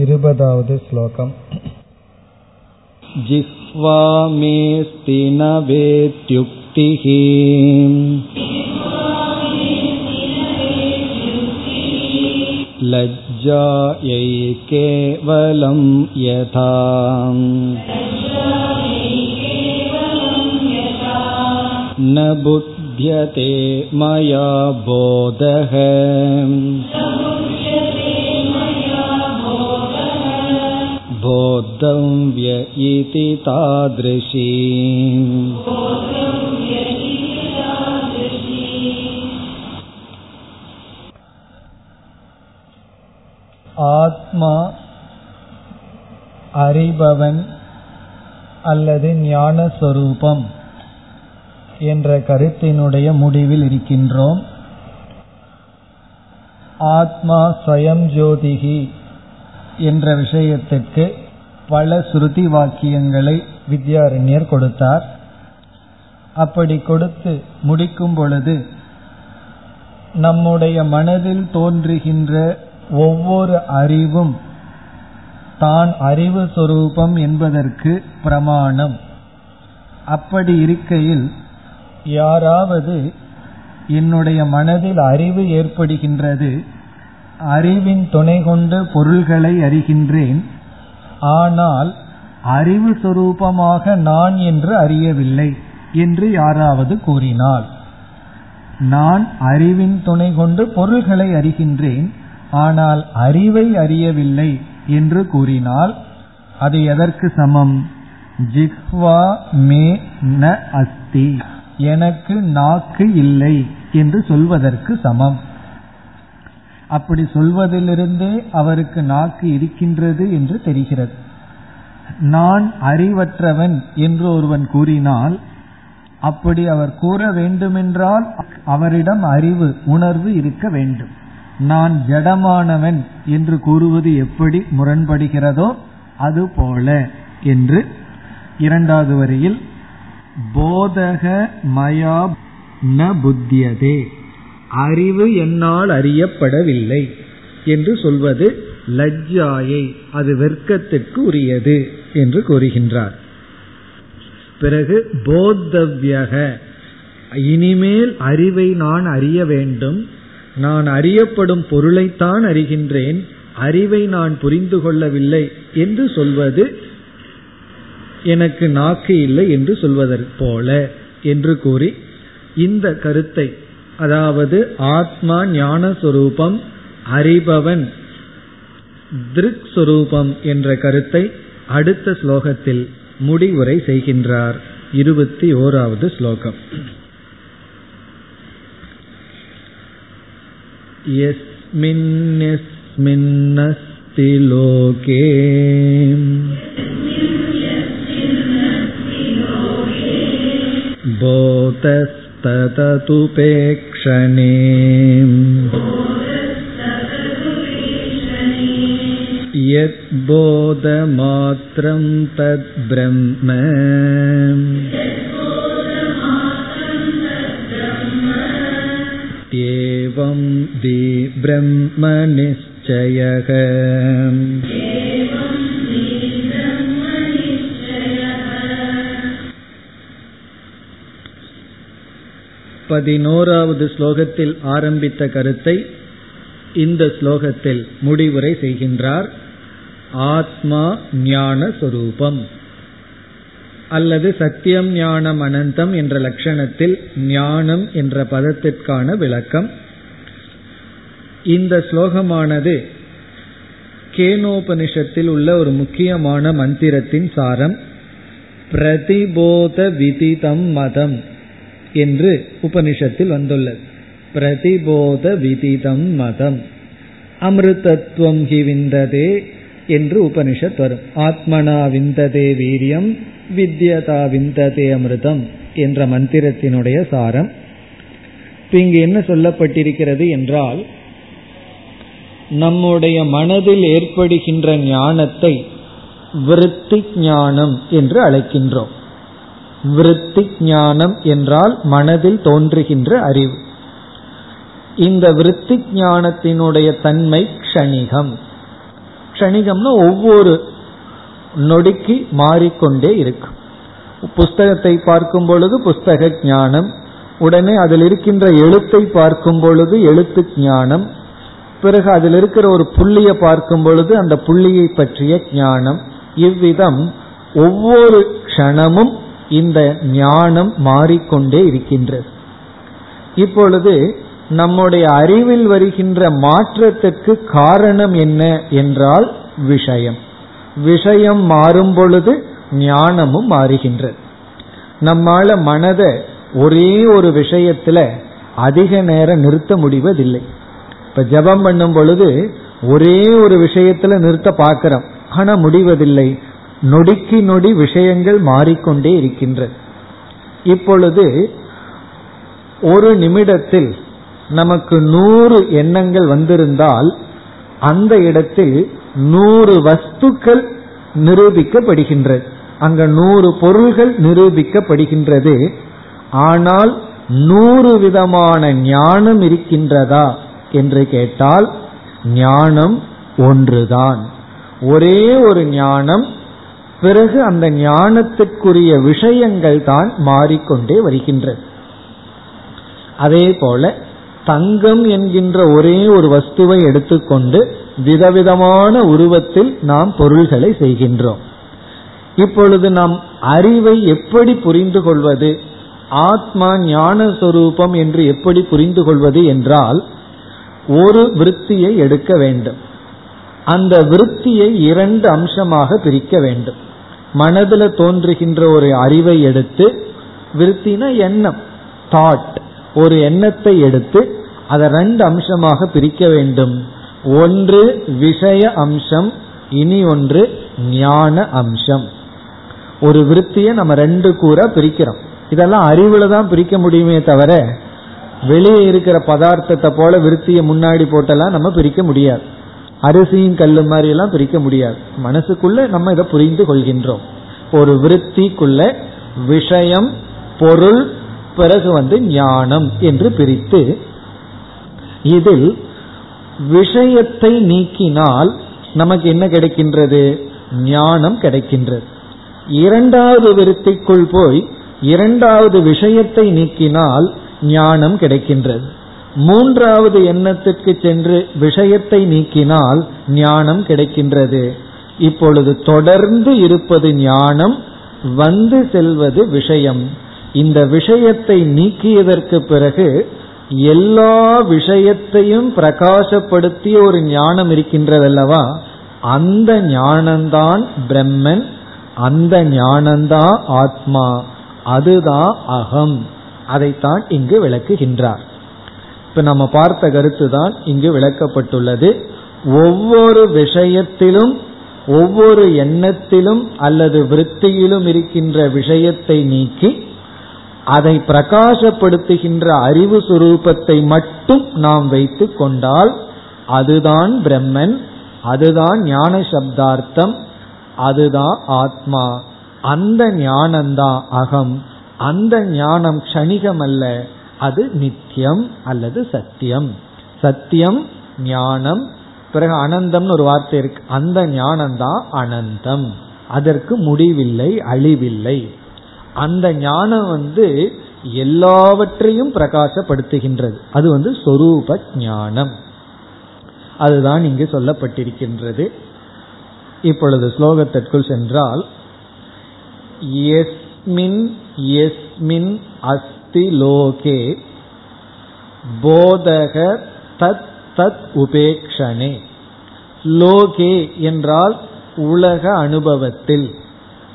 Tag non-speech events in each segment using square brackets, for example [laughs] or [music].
இருபதாவது श्लोकम् जिह्वा मेऽस्ति न वेत्युक्तिः लज्जायै केवलं यथा न बुध्यते मया बोधः बोद्धव्य इति तादृशी ஆத்மா அறிபவன் அல்லது ஞானஸ்வரூபம் என்ற கருத்தினுடைய முடிவில் இருக்கின்றோம் ஆத்மா ஸ்வயம் ஜோதிகி என்ற விஷயத்திற்கு பல ஸ்ருதி வாக்கியங்களை வித்யாரண்யர் கொடுத்தார். அப்படி கொடுத்து முடிக்கும் பொழுது நம்முடைய மனதில் தோன்றுகின்ற ஒவ்வொரு அறிவும் தான் அறிவு சொரூபம் என்பதற்கு பிரமாணம். அப்படி இருக்கையில் யாராவது என்னுடைய மனதில் அறிவு ஏற்படுகின்றது அறிவின் துணை கொண்டு பொருள்களை அறிகின்றேன் ஆனால் அறிவு சொரூபமாக நான் என்று அறியவில்லை என்று யாராவது கூறினால். நான் அறிவின் துணை கொண்டு பொருள்களை அறிகின்றேன் ஆனால் அறிவை அறியவில்லை என்று கூறினால் அது எதற்கு சமம்? ஜிஹ்வா மே ந அஸ்தி. எனக்கு நாக்கு இல்லை என்று சொல்வதற்கு சமம். அப்படி சொல்வதிலிருந்தே அவருக்கு நாக்கு இருக்கின்றது என்று தெரிகிறது. நான் அறிவற்றவன் என்று ஒருவன் கூறினால் அப்படி அவர் கூற வேண்டுமென்றால் அவரிடம் அறிவு உணர்வு இருக்க வேண்டும். நான் ஜடமானவன் என்று கூறுவது எப்படி முரண்படுகிறதோ அதுபோல என்று இரண்டாவது வரியில் போதக மயா ந புத்தியதே. அறிவு என்னால் அறியப்படவில்லை என்று சொல்வது லஜ்ஜாயை அது வெர்க்கத்திற்கு உரியது என்று கூறுகின்றார். பிறகு போத்தவ்யக இனிமேல் அறிவை நான் அறிய வேண்டும் நான் அறியப்படும் பொருளைத்தான் அறிகின்றேன் அறிவை நான் புரிந்து கொள்ளவில்லை என்று சொல்வது எனக்கு நாக்கு இல்லை என்று சொல்வதற்கு போல என்று கூறி இந்த கருத்தை அதாவது ஆத்மா ஞானஸ்வரூபம் அறிபவன் திருக் சுரூபம் என்ற கருத்தை அடுத்த ஸ்லோகத்தில் முடிவுரை செய்கின்றார் இருபத்தி ஓராவது ஸ்லோகம் यस्मिन्यस्मिन्नस्ति लोके बोधस्तततुपेक्षणे यद्बोधमात्रं तद्ब्रह्म एवं दि ब्रह्मनिश्चयः பதினோராவது ஸ்லோகத்தில் ஆரம்பித்த கருத்தை இந்த ஸ்லோகத்தில் முடிவுரை செய்கின்றார். ஆத்மா ஞான சொரூபம். அல்லது சத்தியம் ஞானம் அனந்தம் என்ற லட்சணத்தில் ஞானம் என்ற பதத்திற்கான விளக்கம். இந்த ஸ்லோகமானது கேனோபனிஷத்தில் உள்ள ஒரு முக்கியமான மந்திரத்தின் சாரம். பிரதிபோத விதிதம் மதம். என்று உபனிஷத்தில் வந்துள்ளது. பிரதிபோத விதிதம் மதம். அமிர்தத்துவம் ஹி விந்ததே என்று உபனிஷத் வரும். ஆத்மனா விந்ததே வீரியம் வித்யதா விந்ததே அமிர்தம் என்ற மந்திரத்தினுடைய சாரம். இங்கு என்ன சொல்லப்பட்டிருக்கிறது என்றால் நம்முடைய மனதில் ஏற்படுகின்ற ஞானத்தை விருத்தி ஞானம் என்று அழைக்கின்றோம். விருத்தி ஞானம் என்றால் மனதில் தோன்றுகின்ற அறிவு. இந்த விருத்தி ஞானத்தினுடைய தன்மை க்ஷணிகம். க்ஷணிகம்னா ஒவ்வொரு நொடிக்கு மாறிக்கொண்டே இருக்கும். புஸ்தகத்தை பார்க்கும் பொழுது புஸ்தக ஞானம் உடனே அதில் இருக்கின்ற எழுத்தை பார்க்கும் பொழுது எழுத்து ஞானம் பிறகு அதில் இருக்கிற ஒரு புள்ளியை பார்க்கும் பொழுது அந்த புள்ளியை பற்றிய ஞானம். இவ்விதம் ஒவ்வொரு க்ஷணமும் இந்த ஞானம் மாறிக்கொண்டே இருக்கின்றது. இப்பொழுது நம்முடைய அறிவில் வருகின்ற மாற்றத்துக்கு காரணம் என்ன என்றால் விஷயம். விஷயம் மாறும் பொழுது ஞானமும் மாறுகின்றது. நம்மால மனதை ஒரே ஒரு விஷயத்துல அதிக நேரம் நிறுத்த முடிவதில்லை. இப்ப ஜபம் பண்ணும் பொழுது ஒரே ஒரு விஷயத்துல நிறுத்த பார்க்கிறோம். ஆனா முடிவதில்லை. நொடிக்கு நொடி விஷயங்கள் மாறிக்கொண்டே இருக்கின்றது. இப்பொழுது ஒரு நிமிடத்தில் நமக்கு நூறு எண்ணங்கள் வந்திருந்தால் அந்த இடத்தில் நூறு வஸ்துக்கள் நிரூபிக்கப்படுகின்றது. அங்க நூறு பொருள்கள் நிரூபிக்கப்படுகின்றது. ஆனால் நூறு விதமான ஞானம் இருக்கின்றதா என்று கேட்டால் ஞானம் ஒன்றுதான். ஒரே ஒரு ஞானம் பிறகு அந்த ஞானத்துக்குரிய விஷயங்கள் தான் மாறிக்கொண்டே வருகின்றது. அதே போல தங்கம் என்கின்ற ஒரே ஒரு வஸ்துவை எடுத்துக்கொண்டு விதவிதமான உருவத்தில் நாம் பொருள்களை செய்கின்றோம். இப்பொழுது நாம் அறிவை எப்படி புரிந்து கொள்வது ஆத்மா ஞான சொரூபம் என்று எப்படி புரிந்து கொள்வது என்றால் ஒரு விருத்தியை எடுக்க வேண்டும். அந்த விருத்தியை இரண்டு அம்சமாக பிரிக்க வேண்டும். மனதில் தோன்றுகின்ற ஒரு அறிவை எடுத்து விற்த்தின எண்ணம் தாட் ஒரு எண்ணத்தை எடுத்து அதை ரெண்டு அம்சமாக பிரிக்க வேண்டும். ஒன்று விஷய அம்சம் இனி ஒன்று ஞான அம்சம். ஒரு விருத்தியை நம்ம ரெண்டு கூற பிரிக்கிறோம். இதெல்லாம் அறிவுல தான் பிரிக்க முடியுமே தவிர வெளியே இருக்கிற பதார்த்தத்தை போல விருத்தியை முன்னாடி போட்டெல்லாம் நம்ம பிரிக்க முடியாது. அரிசியும் கல்லு மாதிரி எல்லாம் பிரிக்க முடியாது. மனசுக்குள்ள நம்ம இதை புரிந்து கொள்கின்றோம். ஒரு விருத்திக்குள்ள விஷயம் பொருள் பிறகு வந்து ஞானம் என்று பிரித்து இதில் விஷயத்தை நீக்கினால் நமக்கு என்ன கிடைக்கின்றது? ஞானம் கிடைக்கின்றது. இரண்டாவது விருத்திக்குள் போய் இரண்டாவது விஷயத்தை நீக்கினால் ஞானம் கிடைக்கின்றது. மூன்றாவது எண்ணத்துக்கு சென்று விஷயத்தை நீக்கினால் ஞானம் கிடைக்கின்றது. இப்பொழுது தொடர்ந்து இருப்பது ஞானம் வந்து செல்வது விஷயம். இந்த விஷயத்தை நீக்கியதற்கு பிறகு எல்லா விஷயத்தையும் பிரகாசப்படுத்திய ஒரு ஞானம் இருக்கின்றதல்லவா? அந்த ஞானம்தான் பிரம்மன் அந்த ஞானம்தான் ஆத்மா. அதுதான் அகம். அதைத்தான் இங்கு விளக்குகின்றார். இப்ப நம்ம பார்த்த கருத்து தான் இங்கு விளக்கப்பட்டுள்ளது. ஒவ்வொரு விஷயத்திலும் ஒவ்வொரு எண்ணத்திலும் அல்லது விற்த்தியிலும் இருக்கின்ற விஷயத்தை நீக்கி அதை பிரகாசப்படுத்துகின்ற அறிவு சுரூபத்தை மட்டும் நாம் வைத்து கொண்டால் அதுதான் பிரம்மன் அதுதான் ஞான சப்தார்த்தம் அதுதான் ஆத்மா. அந்த ஞானம்தான் அகம். அந்த ஞானம் கணிகம் அல்ல அது நித்தியம் அல்லது சத்தியம். சத்தியம் ஞானம் பிறகு அனந்தம்னு ஒரு வார்த்தை இருக்கு. அந்த ஞானம்தான் அனந்தம். அதற்கு முடிவில்லை அழிவில்லை. அந்த ஞானம் வந்து எல்லாவற்றையும் பிரகாசப்படுத்துகின்றது. அது வந்து சொரூப ஞானம். அதுதான் இங்கு சொல்லப்பட்டிருக்கின்றது. இப்பொழுது ஸ்லோகத்திற்குள் சென்றால் எஸ்மின் எஸ்மின் அஸ்தி லோகே போதக தத் தத் உபேக்ஷனே. லோகே என்றால் உலக அனுபவத்தில்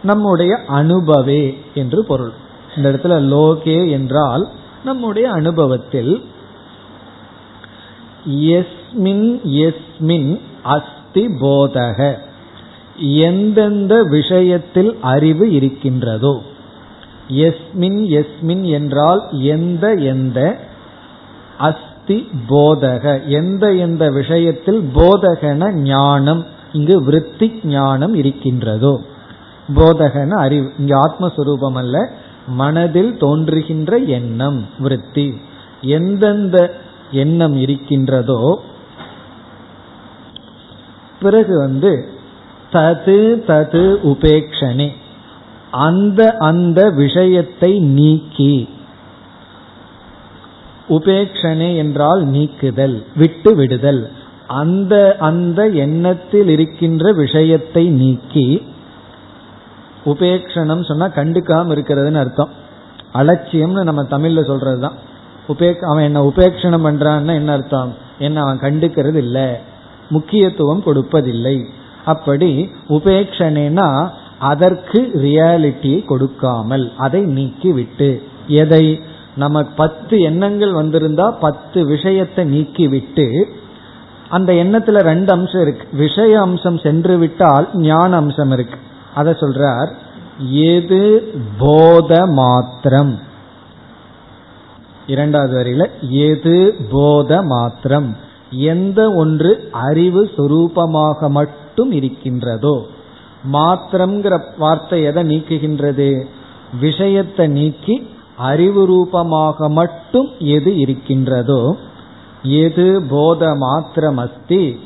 நம்முடைய அனுபவே என்று பொருள். இந்த இடத்துல லோகே என்றால் நம்முடைய அனுபவத்தில் எஸ்மின் எஸ்மின் அஸ்தி போதக எந்தெந்த விஷயத்தில் அறிவு இருக்கின்றதோ எஸ்மின் எஸ்மின் என்றால் எந்த எந்த அஸ்தி போதக. எந்த எந்த விஷயத்தில் போதகன ஞானம் இங்கு விருத்தி ஞானம் இருக்கின்றதோ. போதகன அறிவு இங்கு ஆத்மஸ்வரூபம் அல்ல மனதில் தோன்றுகின்ற எண்ணம் விருத்தி எந்தெந்த எண்ணம் இருக்கின்றதோ பிறகு வந்து தது தது உபேக்ஷனே. அந்த அந்த விஷயத்தை நீக்கி. உபேக்ஷனே என்றால் நீக்குதல் விட்டு விடுதல். அந்த அந்த எண்ணத்தில் இருக்கின்ற விஷயத்தை நீக்கி உபேக்ஷணம் சொன்னா கண்டுக்காம இருக்கிறதுன்னு அர்த்தம். அலட்சியம்னு நம்ம தமிழ்ல சொல்றதுதான். உபேக் அவன் என்ன உபேக்ஷணம் பண்றான்னா என்ன அர்த்தம்? என்ன அவன் கண்டுக்கிறது இல்லை. முக்கியத்துவம் கொடுப்பதில்லை. அப்படி உபேக்ஷனேனா அதற்கு ரியாலிட்டியை கொடுக்காமல் அதை நீக்கிவிட்டு எதை? நம்ம பத்து எண்ணங்கள் வந்திருந்தா பத்து விஷயத்தை நீக்கிவிட்டு அந்த எண்ணத்துல ரெண்டு அம்சம் இருக்கு. விஷய அம்சம் சென்று விட்டால் ஞான அம்சம் இருக்கு. அத சொல்றார் எது போத மாத்திரம்? இரண்டாவது வரையில எது போத மாத்திரம்? எந்த ஒன்று அறிவு சுரூபமாக மட்டும் இருக்கின்றதோ மாத்திரம்ங்கிற வார்த்தை எதை நீக்குகின்றது? விஷயத்தை நீக்கி அறிவு ரூபமாக மட்டும் எது இருக்கின்றதோ எது போத மாத்திரம் அஸ்தி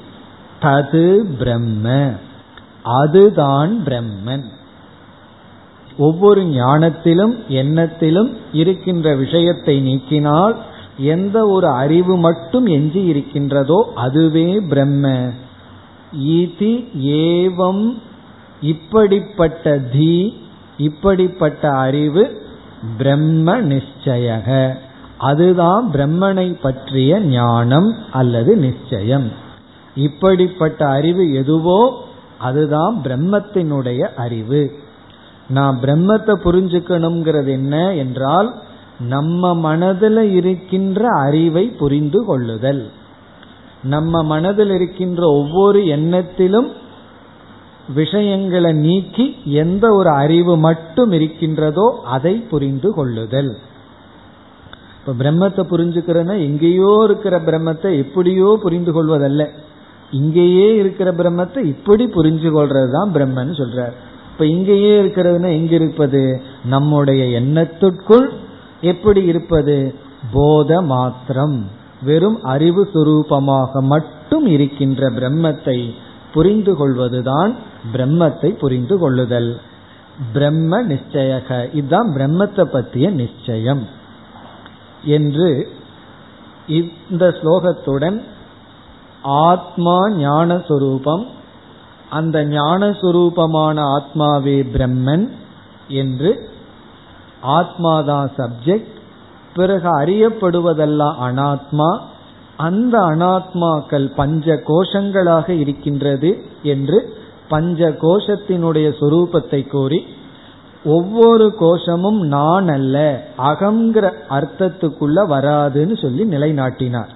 தது பிரம்ம. அதுதான் பிரம்மன். ஒவ்வொரு ஞானத்திலும் எண்ணத்திலும் இருக்கின்ற விஷயத்தை நீக்கினால் எந்த ஒரு அறிவு மட்டும் எஞ்சி இருக்கின்றதோ அதுவே பிரம்ம. இதி ஏவம் இப்படிப்பட்ட தி இப்படிப்பட்ட அறிவு பிரம்ம நிச்சயக. அதுதான் பிரம்மனை பற்றிய ஞானம் அல்லது நிச்சயம். இப்படிப்பட்ட அறிவு எதுவோ அதுதான் பிரம்மத்தினுடைய அறிவு. நான் பிரம்மத்தை புரிஞ்சுக்கணுங்கிறது என்ன என்றால் நம்ம மனதில் இருக்கின்ற அறிவை புரிந்து கொள்ளுதல். நம்ம மனதில் இருக்கின்ற ஒவ்வொரு எண்ணத்திலும் விஷயங்களை நீக்கி எந்த ஒரு அறிவு மட்டும் இருக்கின்றதோ அதை புரிந்து கொள்ளுதல். இப்ப பிரம்மத்தை புரிஞ்சுக்கிறன்னா எங்கேயோ இருக்கிற பிரம்மத்தை எப்படியோ புரிந்து கொள்வதல்ல. இங்கேயே இருக்கிற பிரம்மத்தை இப்படி புரிஞ்சு கொள்றது தான் பிரம்மன்னு சொல்றார். இப்ப இங்கேயே இருக்கிறதுனா எங்க இருப்பது? நம்முடைய எண்ணத்திற்குள் எப்படி இருப்பது? போத மாத்திரம். வெறும் அறிவு சுரூபமாக மட்டும் இருக்கின்ற பிரம்மத்தை புரிந்து கொள்வதுதான் பிரம்மத்தை புரிந்து கொள்ளுதல். பிரம்ம நிச்சயக. இதுதான் பிரம்மத்தை பற்றிய நிச்சயம். என்று இந்த ஸ்லோகத்துடன் ஆத்மா ஞானஸ்வரூபம் அந்த ஞானஸ்வரூபமான ஆத்மாவே பிரம்மன் என்று ஆத்மாதான் சப்ஜெக்ட் பிறகு அறியப்படுவதெல்லாம் அனாத்மா. அந்த அனாத்மாக்கள் பஞ்ச கோஷங்களாக இருக்கின்றது என்று பஞ்ச கோஷத்தினுடைய சொரூபத்தை கூறி ஒவ்வொரு கோஷமும் நான் அல்ல அகங்கிற அர்த்தத்துக்குள்ள வராதுன்னு சொல்லி நிலைநாட்டினார்.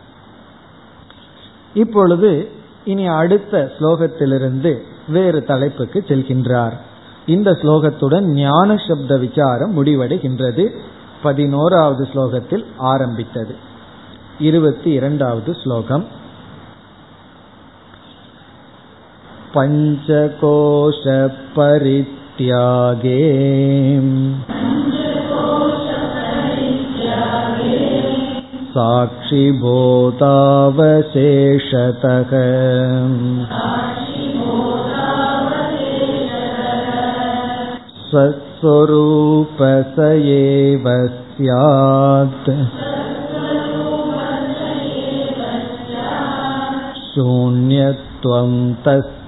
இப்பொழுது இனி அடுத்த ஸ்லோகத்திலிருந்து வேறு தலைப்புக்கு செல்கின்றார். இந்த ஸ்லோகத்துடன் ஞான சப்த விசாரம் முடிவடைகின்றது. பதினோராவது ஸ்லோகத்தில் ஆரம்பித்தது. இருபத்தி இரண்டாவது ஸ்லோகம். पञ्चकोशपरित्यागे साक्षिभूतावशेषतः स्वस्वरूप स एव स्यात् शून्यत्वं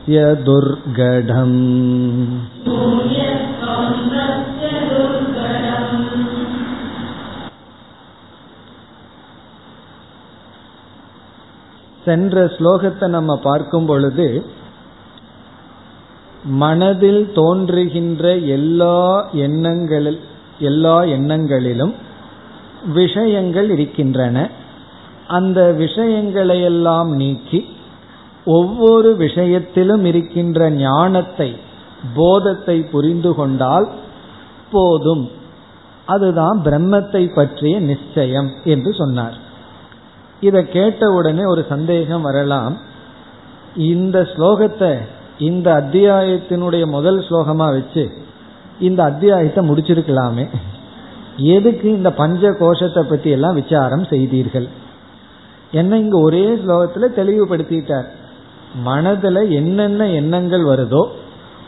சாம்பஸ்ய துர்கடம் சென்ற ஸ்லோகத்தை நம்ம பார்க்கும் பொழுது மனதில் தோன்றுகின்ற எல்லா எண்ணங்களில் எல்லா எண்ணங்களிலும் விஷயங்கள் இருக்கின்றன. அந்த விஷயங்களையெல்லாம் நீக்கி ஒவ்வொரு விஷயத்திலும் இருக்கின்ற ஞானத்தை போதத்தை புரிந்து கொண்டால் போதும். அதுதான் பிரம்மத்தை பற்றிய நிச்சயம் என்று சொன்னார். இதை கேட்டவுடனே ஒரு சந்தேகம் வரலாம். இந்த ஸ்லோகத்தை இந்த அத்தியாயத்தினுடைய முதல் ஸ்லோகமா வச்சு இந்த அத்தியாயத்தை முடிச்சிருக்கலாமே. எதுக்கு இந்த பஞ்ச கோஷத்தை பத்தி எல்லாம் விசாரம் செய்தீர்கள்? என்ன இங்க ஒரே ஸ்லோகத்துல தெளிவுபடுத்திட்டார். மனதுல என்னென்ன எண்ணங்கள் வருதோ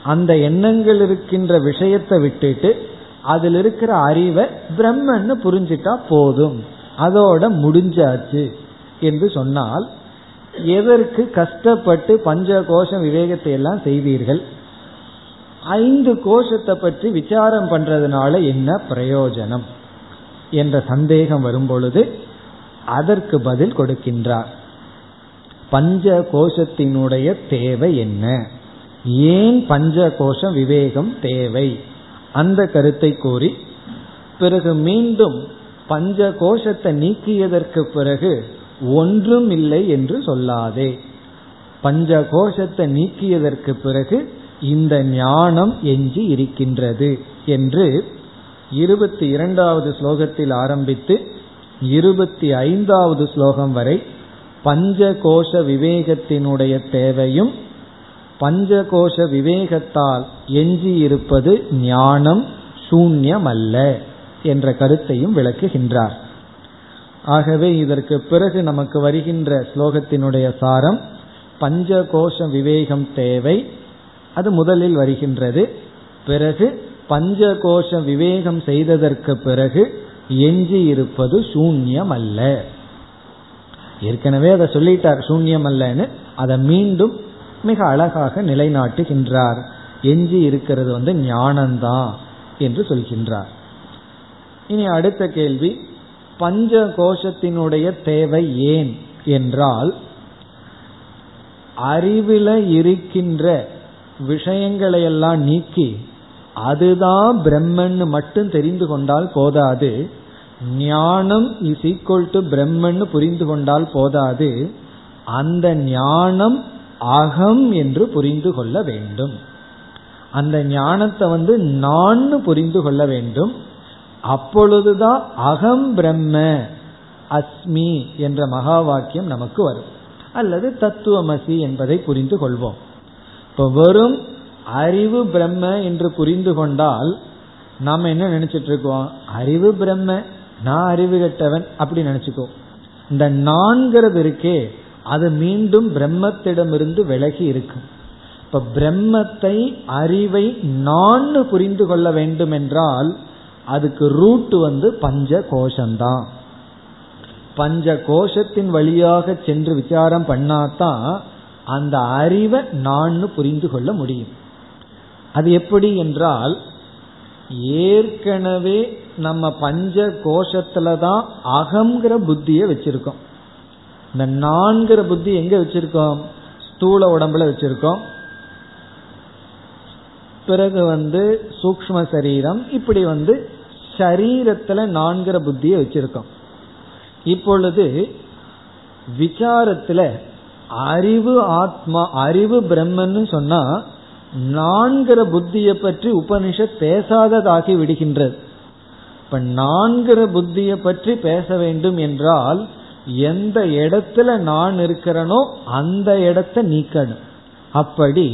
அந்த எண்ணங்கள் இருக்கின்ற விஷயத்தை விட்டுட்டு அதில் இருக்கிற அறிவை பிரம்மன்னு புரிஞ்சிட்டா போதும். அதோட முடிஞ்சாச்சு என்று சொன்னால் எதற்கு கஷ்டப்பட்டு பஞ்ச கோஷம் விவேகத்தை எல்லாம் செய்தீர்கள் ஐந்து கோஷத்தை பற்றி விசாரம் பண்றதுனால என்ன பிரயோஜனம்? என்ற சந்தேகம் வரும் பொழுது அதற்கு பதில் கொடுக்கின்றார். பஞ்ச கோஷத்தினுடைய தேவை என்ன? ஏன் பஞ்ச கோஷம் விவேகம் தேவை? அந்த கருத்தை கூறி பிறகு மீண்டும் பஞ்ச கோஷத்தை நீக்கியதற்கு பிறகு ஒன்றும் இல்லை என்று சொல்லாதே. பஞ்ச கோஷத்தை நீக்கியதற்கு பிறகு இந்த ஞானம் எஞ்சி இருக்கின்றது என்று இருபத்தி இரண்டாவது ஸ்லோகத்தில் ஆரம்பித்து இருபத்தி ஐந்தாவது ஸ்லோகம் வரை பஞ்சகோஷ விவேகத்தினுடைய தேவையும் பஞ்சகோஷ விவேகத்தால் எஞ்சி இருப்பது ஞானம் சூன்யம் அல்ல என்ற கருத்தையும் விளக்குகின்றார். ஆகவே இதற்கு பிறகு நமக்கு வருகின்ற ஸ்லோகத்தினுடைய சாரம் பஞ்சகோஷ விவேகம் தேவை. அது முதலில் வருகின்றது. பிறகு பஞ்சகோஷ விவேகம் செய்ததற்கு பிறகு எஞ்சி இருப்பது சூன்யம் அல்ல ஏற்கனவே அதை சொல்லிட்டார் சூன்யம் அல்லன்னு. அதை மீண்டும் மிக அழகாக நிலைநாட்டுகின்றார். எஞ்சி இருக்கிறது வந்து ஞானம்தான் என்று சொல்கின்றார். இனி அடுத்த கேள்வி பஞ்ச கோஷத்தினுடைய தேவை ஏன் என்றால் அறிவில இருக்கின்ற விஷயங்களையெல்லாம் நீக்கி அதுதான் பிரம்மன்னு மட்டும் தெரிந்து கொண்டால் போதாது. ஞானம் இஸ் ஈக்குவல் டு பிரம்மன்னு புரிந்து கொண்டால் போதாது. அந்த ஞானம் அகம் என்று புரிந்து கொள்ள வேண்டும். அந்த ஞானத்தை வந்து நான் புரிந்து கொள்ள வேண்டும். அப்பொழுதுதான் அகம் பிரம்ம அஸ்மி என்ற மகா வாக்கியம் நமக்கு வரும். அல்லது தத்துவமசி என்பதை புரிந்து கொள்வோம். இப்போ வெறும் அறிவு பிரம்ம என்று புரிந்து கொண்டால் நாம் என்ன நினைச்சிட்டு இருக்கோம்? அறிவு பிரம்ம நான் அறிவு கெட்டவன் அப்படி நினைச்சுக்கோ. இந்த நான்கிறது இருக்கே அது மீண்டும் பிரம்மத்திடமிருந்து விலகி இருக்கும் இப்ப பிரம்மத்தை அறிவை நான் புரிந்து கொள்ள வேண்டும் என்றால் அதுக்கு ரூட் வந்து பஞ்ச கோஷம்தான் பஞ்ச கோஷத்தின் வழியாக சென்று விசாரம் பண்ணாதான் அந்த அறிவை நான் புரிந்து கொள்ள முடியும். அது எப்படி என்றால் ஏற்கனவே நம்ம பஞ்ச கோஷத்துலதான் அகங்கிற புத்திய வச்சிருக்கோம். இந்த நான்கிற புத்தி எங்க வச்சிருக்கோம்? ஸ்தூல உடம்புல வச்சிருக்கோம். பிறகு வந்து சூக்ம சரீரம் இப்படி வந்து சரீரத்துல நான்கிற புத்தியை வச்சிருக்கோம். இப்பொழுது விசாரத்துல அறிவு ஆத்மா அறிவு பிரம்மன்னு சொன்னா நான்கிற புத்தியை பற்றி உபனிஷத் பேசாததாகி விடுகின்றது. இப்ப நான்கிற புத்தியை பற்றி பேச வேண்டும் என்றால் எந்த இடத்துல நான் இருக்கிறனோ அந்த இடத்தை நீக்கணும். அப்படி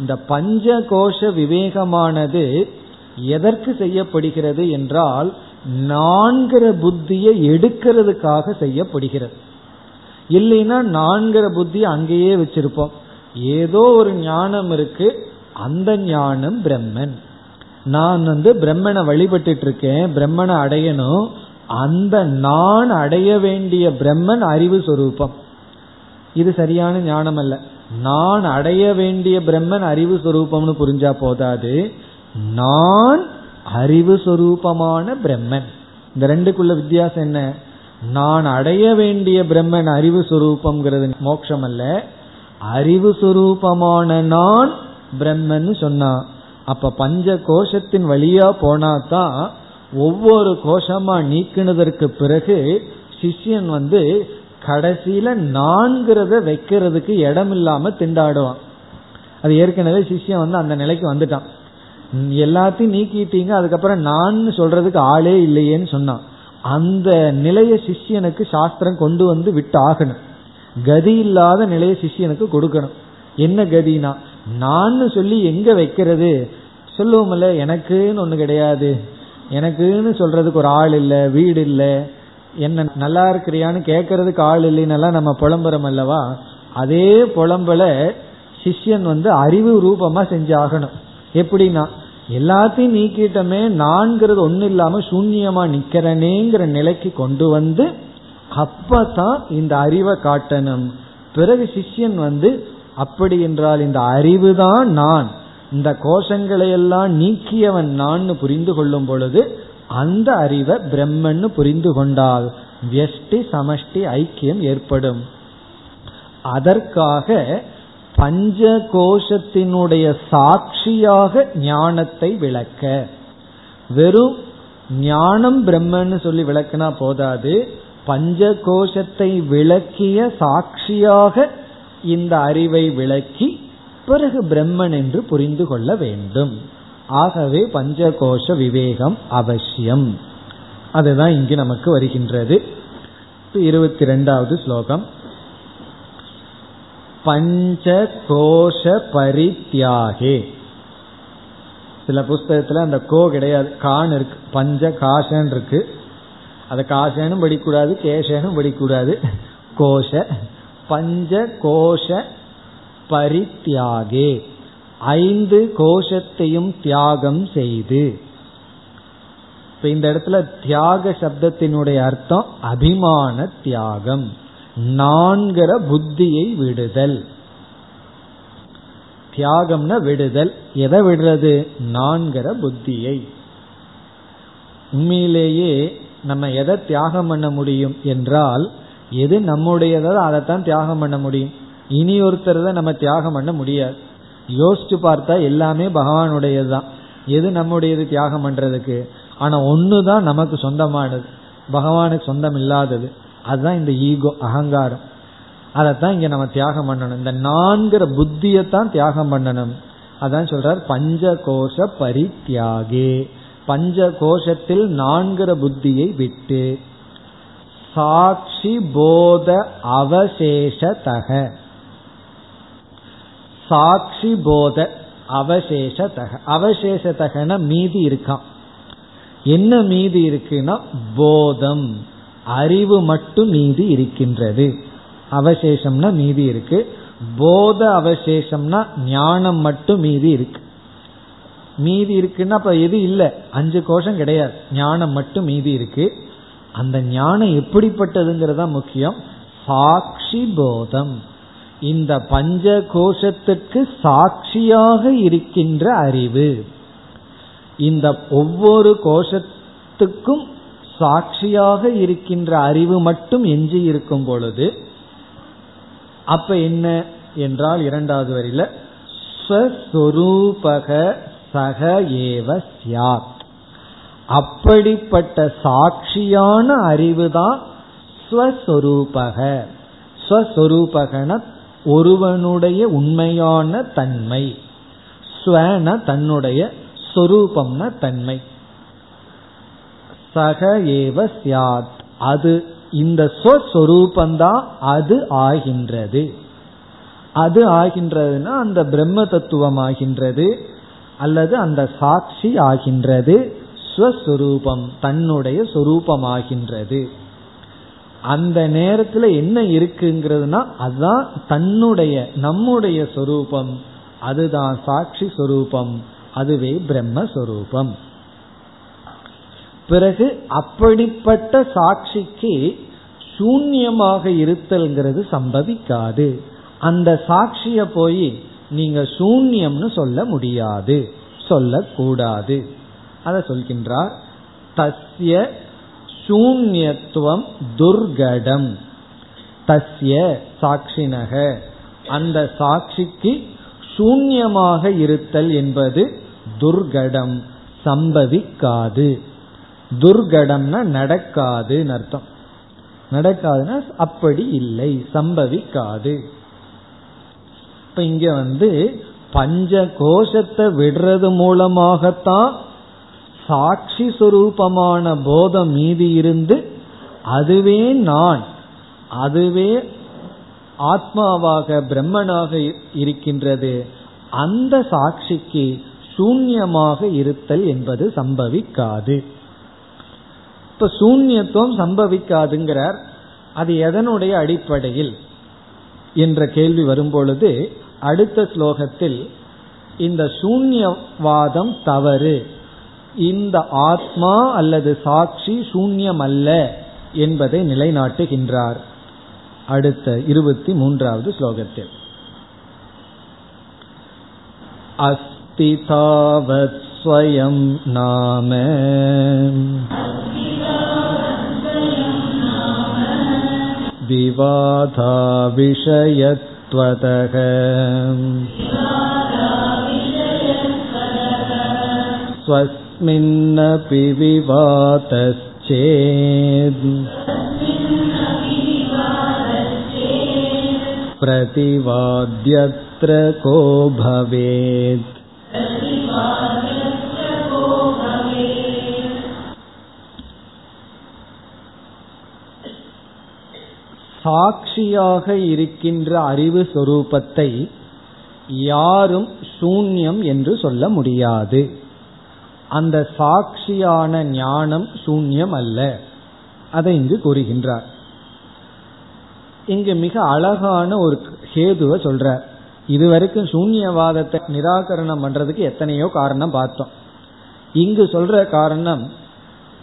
இந்த பஞ்ச கோஷ விவேகமானது எதற்கு செய்யப்படுகிறது என்றால் நான்கிற புத்தியை எடுக்கிறதுக்காக செய்யப்படுகிறது. இல்லைன்னா நான்கிற புத்தி அங்கேயே வச்சிருப்போம். ஏதோ ஒரு ஞானம் இருக்கு அந்த ஞானம் பிரம்மன். நான் வந்து பிரம்மனை வழிபட்டு இருக்கேன் பிரம்மனை அடையணும் அந்த நான் அடைய வேண்டிய பிரம்மன் அறிவு சொரூபம். இது சரியான ஞானம் அல்ல நான் அடைய வேண்டிய பிரம்மன் அறிவு சொரூபம்னு புரிஞ்சா போதாது. நான் அறிவு சொரூபமான பிரம்மன். இந்த ரெண்டுக்குள்ள வித்தியாசம் என்ன? நான் அடைய வேண்டிய பிரம்மன் அறிவு சொரூபம்ங்கிறது மோட்சம் அல்ல அறிவு சுரூபமான நான் பிரம்மன்னு சொன்னா அப்ப பஞ்ச கோஷத்தின் வழியா போனாதான் ஒவ்வொரு கோஷமா நீக்கினதற்கு பிறகு சிஷ்யன் வந்து கடைசியில நான்கிறத வைக்கிறதுக்கு இடம் இல்லாம திண்டாடுவான். அது ஏற்கனவே சிஷ்யன் வந்து அந்த நிலைக்கு வந்துட்டான். எல்லாத்தையும் நீக்கிட்டீங்க அதுக்கப்புறம் நான் சொல்றதுக்கு ஆளே இல்லையேன்னு சொன்னான். அந்த நிலைய சிஷ்யனுக்கு சாஸ்திரம் கொண்டு வந்து விட்டு ஆகணும் கதி இல்லாத நிலைய சிஷியனுக்கு கொடுக்கணும். என்ன கதினா? நான் சொல்லி எங்க வைக்கிறது? சொல்லுவோம்ல எனக்குன்னு ஒண்ணு கிடையாது. எனக்குன்னு சொல்றதுக்கு ஒரு ஆள் இல்லை வீடு இல்லை. என்ன நல்லா இருக்கிறியான்னு கேட்கறதுக்கு ஆள் இல்லைன்னெல்லாம் நம்ம புலம்புறோம் அல்லவா? அதே புலம்பல சிஷ்யன் வந்து அறிவு ரூபமா செஞ்சாகணும் எப்படின்னா எல்லாத்தையும் நீக்கிட்டமே நான்கிறது ஒண்ணு இல்லாம சூன்யமா நிக்கிறனேங்கிற நிலைக்கு கொண்டு வந்து அப்பதான் இந்த அறிவை காட்டணும். பிறகு சிஷ்யன் வந்து அப்படி என்றால் இந்த அறிவு தான் நான். இந்த கோஷங்களை எல்லாம் நீக்கியவன் நான் புரிந்து கொள்ளும் பொழுது அந்த அறிவை பிரம்மன்னு புரிந்து கொண்டால் வியஷ்டி சமஷ்டி ஐக்கியம் ஏற்படும். அதற்காக பஞ்ச கோஷத்தினுடைய சாட்சியாக ஞானத்தை விளக்க. வெறும் ஞானம் பிரம்மன்னு சொல்லி விளக்குனா போதாது. பஞ்ச கோஷத்தை விளக்கிய சாட்சியாக இந்த அறிவை விளக்கி பிறகு பிரம்மன் என்று புரிந்து கொள்ள வேண்டும். ஆகவே பஞ்சகோஷ விவேகம் அவசியம். அதுதான் இங்கு நமக்கு வருகின்றது. இருபத்தி ரெண்டாவது ஸ்லோகம். பஞ்சகோஷ பரித்தியாகே. சில புஸ்தகத்தில் அந்த கோ கிடையாது. கான் இருக்கு. பஞ்ச காஷன் இருக்கு. அதை காசனும் படிக்கூடாது கேசனும் படிக்கூடாது கோஷ. பஞ்ச கோஷ பரித்தியாகே. ஐந்து கோஷத்தையும் தியாகம் செய்து. இப்ப இந்த இடத்துல தியாக சப்தத்தினுடைய அர்த்தம் அபிமான தியாகம். நான்கிற புத்தியை விடுதல். தியாகம்னா விடுதல். எதை விடுறது? நான்கிற புத்தியை. உண்மையிலேயே நம்ம எதை தியாகம் பண்ண முடியும் என்றால் எது நம்முடையதோ அதைத்தான் தியாகம் பண்ண முடியும். இனி ஒருத்தர் நம்ம தியாகம் பண்ண முடியாது. யோசிச்சு பார்த்தா எல்லாமே பகவானுடையது தான் எது நம்முடையது தியாகம் பண்றதுக்கு? ஆனா தான் நமக்கு சொந்தமானது. பகவானுக்கு சொந்தம் இல்லாதது. அதுதான் இந்த ஈகோ அகங்காரம். அதைத்தான் இங்க நம்ம தியாகம் பண்ணணும். இந்த நான்கிற புத்தியத்தான் தியாகம் பண்ணணும். அதான் சொல்றார் பஞ்ச கோஷ பரித்தியாகே. பஞ்ச கோஷத்தில் நான்கிற புத்தியை விட்டு சாட்சி போத அவசேஷதக. சாட்சி போத அவசேஷதக. அவசேஷதகன மீதி இருக்கான் என்ன மீதி இருக்குன்னா போதம். அறிவு மட்டும் மீதி இருக்கின்றது. அவசேஷம்னா மீதி இருக்கு. போத அவசேஷம்னா ஞானம் மட்டும் மீதி இருக்கு. மீதி இருக்குன்னா அப்ப எது இல்லை? அஞ்சு கோஷம் கிடையாது. ஞானம் மட்டும் மீதி இருக்கு. அந்த ஞானம் எப்படிப்பட்டதுங்கிறதா முக்கியம். சாட்சி போதம். இந்த பஞ்ச கோஷத்துக்கு சாட்சியாக இருக்கின்ற அறிவு. இந்த ஒவ்வொரு கோஷத்துக்கும் சாட்சியாக இருக்கின்ற அறிவு மட்டும் எஞ்சி இருக்கும் பொழுது அப்ப என்ன என்றால் இரண்டாவது வரியில ஸ்வஸ்வரூபக சக ஏவ சியாத் அப்படிப்பட்ட சாட்சியான அறிவு தான் ஸ்வஸ்வரூபக. ஸ்வஸ்வரூபகன ஒருவனுடைய உண்மையான தன்மை. ஸ்வன தன்னுடைய சொரூபம்ன தன்மை. சக ஏவ சியாத் அது இந்த ஸ்வஸ்வரூபந்தான் அது ஆகின்றது. அது ஆகின்றதுன்னா அந்த பிரம்ம தத்துவம் ஆகின்றது அல்லது அந்த சாட்சி ஆகின்றது. ஸ்வஸ்வரூபம் தன்னுடைய சொரூபமாகின்றது. அந்த நேரத்துல என்ன இருக்குங்கிறதுனா அதுதான் தன்னுடைய நம்முடைய சொரூபம். அதுதான் சாட்சி சொரூபம். அதுவே பிரம்மஸ்வரூபம் பிறகு அப்படிப்பட்ட சாட்சிக்கு சூன்யமாக இருத்தல்ங்கிறது சம்பவிக்காது. அந்த சாட்சிய போய் நீங்க சூன்யம்னு சொல்ல முடியாது. சொல்லக்கூடாது. அதை சொல்கின்றார். தஸ்ய சூன்யத்துவம் துர்கடம். தஸ்ய சாட்சினக. அந்த சாட்சிக்கு சூன்யமாக இருத்தல் என்பது துர்கடம் சம்பவிக்காது. துர்கடம்னா நடக்காதுன்னு அர்த்தம். நடக்காதுன்னா அப்படி இல்லை சம்பவிக்காது. இப்ப இங்க வந்து பஞ்ச கோஷத்தை விடுறது மூலமாகத்தான் சாட்சி சுரூபமான போதம் மீதி இருந்து அதுவே நான் அதுவே ஆத்மாவாக பிரம்மனாக இருக்கின்றது. அந்த சாட்சிக்கு சூன்யமாக இருத்தல் என்பது சம்பவிக்காது. இப்ப சூன்யத்துவம் சம்பவிக்காதுங்கிறார். அது எதனுடைய அடிப்படையில் என்ற கேள்வி வரும்பொழுது அடுத்த ஸ்லோகத்தில் இந்த சூன்யவாதம் தவறு. இந்த ஆத்மா அல்லது சாட்சி சூன்யம் அல்ல என்பதை நிலைநாட்டுகின்றார் அடுத்த இருபத்தி மூன்றாவது ஸ்லோகத்தில் अस्ति तावत् स्वयं नाम विवाधा विषयत्वतः स्वस्मिन्नपि विवातश्चेत् प्रतिवाद्यत्र को भवेत् சாட்சியாக இருக்கின்ற அறிவு சொரூபத்தை யாரும் சூன்யம் என்று சொல்ல முடியாது அந்த சாட்சியான ஞானம் சூன்யம் அல்ல. அதை இங்கு கூறுகின்றார். இங்கு மிக அழகான ஒரு ஹேதுவை சொல்றார் இதுவரைக்கும் சூன்யவாதத்தை நிராகரணம் பண்றதுக்கு எத்தனையோ காரணம் பார்த்தோம். இங்கு சொல்ற காரணம்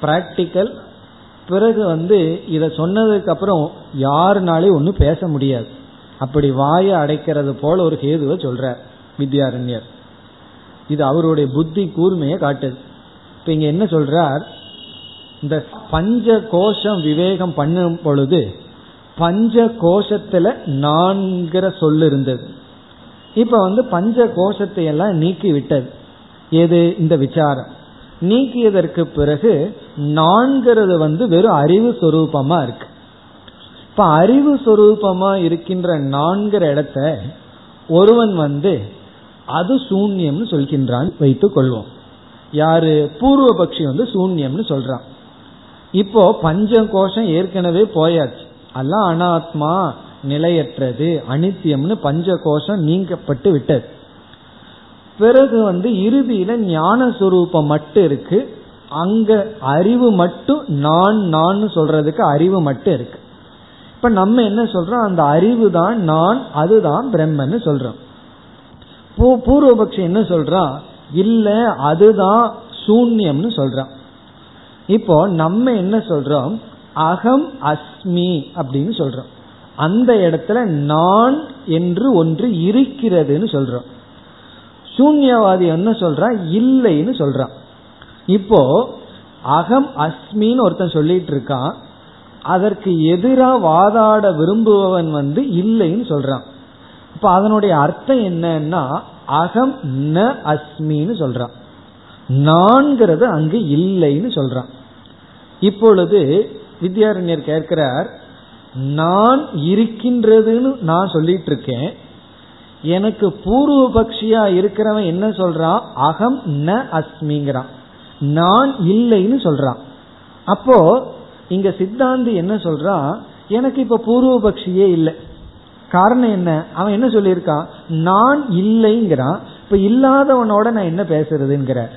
பிராக்டிக்கல் பிறகு வந்து இதை சொன்னதுக்கு அப்புறம் யாருனாலையும் ஒன்றும் பேச முடியாது. அப்படி வாயை அடைக்கிறது போல ஒரு ஹேதுவை சொல்றார் வித்யாரண்யர். இது அவருடைய புத்தி கூர்மையை காட்டுது. இப்ப இங்க என்ன சொல்றார்? இந்த பஞ்ச கோஷம் விவேகம் பண்ணும் பொழுது பஞ்ச கோஷத்துல நான்கிற சொல் இருந்தது. இப்ப வந்து பஞ்ச கோஷத்தை எல்லாம் நீக்கி விட்டது. எது? இந்த விசாரம். நீக்கியதற்கு பிறகு நான்கிறது வந்து வெறும் அறிவு சொரூபமா இருக்கு. இப்ப அறிவு சொரூபமா இருக்கின்ற நான்கிற இடத்த ஒருவன் வந்து அது சூன்யம்னு சொல்கின்றான் வைத்துக் கொள்வோம். யாரு? பூர்வபக்ஷி வந்து சூன்யம்னு சொல்றான். இப்போ பஞ்ச கோஷம் ஏற்கனவே போயாச்சு. எல்லாம் அனாத்மா நிலையற்றது அனித்தியம்னு பஞ்ச கோஷம் நீங்கப்பட்டு விட்டது. பிறகு வந்து இறுதியில ஞான சுரூபம் மட்டும் இருக்கு. அங்க அறிவு மட்டும் நான் நான் சொல்றதுக்கு அறிவு மட்டும் இருக்கு. இப்ப நம்ம என்ன சொல்றோம்? அந்த அறிவு தான் நான் அதுதான் பிரம்மன்னு சொல்றோம். பூர்வபக்ஷி என்ன சொல்றான் இல்ல அதுதான் சூன்யம்னு சொல்றான் இப்போ நம்ம என்ன சொல்றோம்? அகம் அஸ்மி அப்படின்னு சொல்றோம். அந்த இடத்துல நான் என்று ஒன்று இருக்கிறதுன்னு சொல்றோம். சூன்யவாதி என்ன சொல்றான் இல்லைன்னு சொல்றான் இப்போ அகம் அஸ்மின்னு ஒருத்தன் சொல்லிட்டு இருக்கான். அதற்கு எதிராக வாதாட விரும்புபவன் வந்து இல்லைன்னு சொல்றான். இப்ப அதனுடைய அர்த்தம் என்னன்னா அகம் ந அஸ்மின்னு சொல்றான். நான்கிறது அங்கு இல்லைன்னு சொல்றான். இப்பொழுது வித்யாரண்யர் கேட்கிறார் நான் இருக்கின்றதுன்னு நான் சொல்லிட்டு இருக்கேன் எனக்கு பூர்வ பக்ஷியா இருக்கிறவன் என்ன சொல்றான்? அகம் ந அஸ்மிங்கிறான். நான் இல்லைன்னு சொல்றான். அப்போ இங்க சித்தாந்தி என்ன சொல்றான்? எனக்கு இப்ப பூர்வபக்ஷியே இல்லை. காரணம் என்ன? அவன் என்ன சொல்லியிருக்கான்? நான் இல்லைங்கிறான். இப்ப இல்லாதவனோட நான் என்ன பேசுறதுங்கிற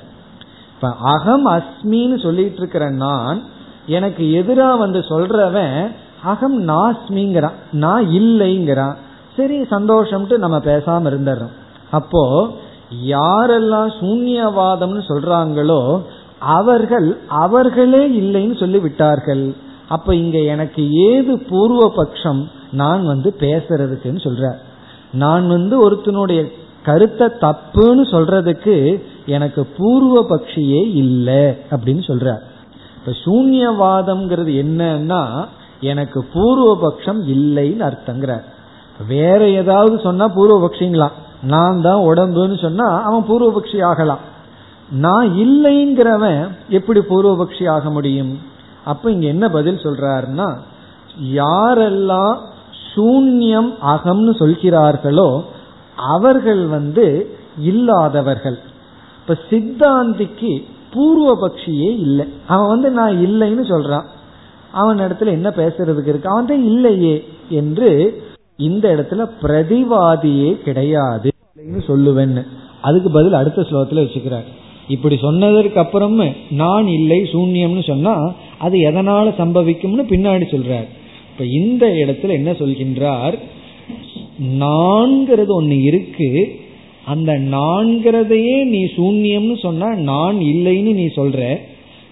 இப்ப அகம் அஸ்மின்னு சொல்லிட்டு இருக்கிற நான் எனக்கு எதிராக வந்து சொல்றவன் அகம் நாஸ்மிங்கிறான். நான் இல்லைங்கிறான். சரி சந்தோஷம்ட்டு நம்ம பேசாம இருந்துடுறோம். அப்போ யாரெல்லாம் சூன்யவாதம்னு சொல்றாங்களோ அவர்கள் அவர்களே இல்லைன்னு சொல்லி விட்டார்கள் அப்ப இங்க எனக்கு ஏது பூர்வ பட்சம் நான் வந்து பேசுறதுக்குன்னு சொல்ற. நான் வந்து ஒருத்தனுடைய கருத்தை தப்புன்னு சொல்றதுக்கு எனக்கு பூர்வ பட்சியே இல்லை அப்படின்னு சொல்ற. இப்ப சூன்யவாதம்ங்கிறது என்னன்னா எனக்கு பூர்வ பட்சம் இல்லைன்னு அர்த்தங்கிறார் வேற ஏதாவது சொன்னா பூர்வபக்ஷிங்களாம் நான் தான் உடம்புன்னு சொன்னா அவன் பூர்வபக்ஷி ஆகலாம். நான் இல்லைங்கிறவன் எப்படி பூர்வபக்ஷி ஆக முடியும்? அப்ப இங்க என்ன பதில் சொல்றாருன்னா யாரெல்லாம் சூன்யம் அகம்னு சொல்கிறார்களோ அவர்கள் வந்து இல்லாதவர்கள். இப்ப சித்தாந்திக்கு பூர்வபக்ஷியே இல்லை. அவன் வந்து நான் இல்லைன்னு சொல்றான். அவன் இடத்துல என்ன பேசுறதுக்கு இருக்கு? அவன் தான் இல்லையே என்று இந்த இடத்துல பிரதிவாதியே கிடையாது சொல்லுவேன்னு. அதுக்கு பதில் அடுத்த ஸ்லோகத்துல வச்சுக்கிறார். இப்படி சொன்னதற்கு அப்புறமே நான் இல்லை சூன்யம்னு சொன்னா அது எதனால சம்பவிக்கும்னு பின்னாடி சொல்றார். இப்ப இந்த இடத்துல என்ன சொல்கின்றார்? நான்கிறது ஒன்னு இருக்கு. அந்த நான்கிறதையே நீ சூன்யம்னு சொன்னா நான் இல்லைன்னு நீ சொல்ற.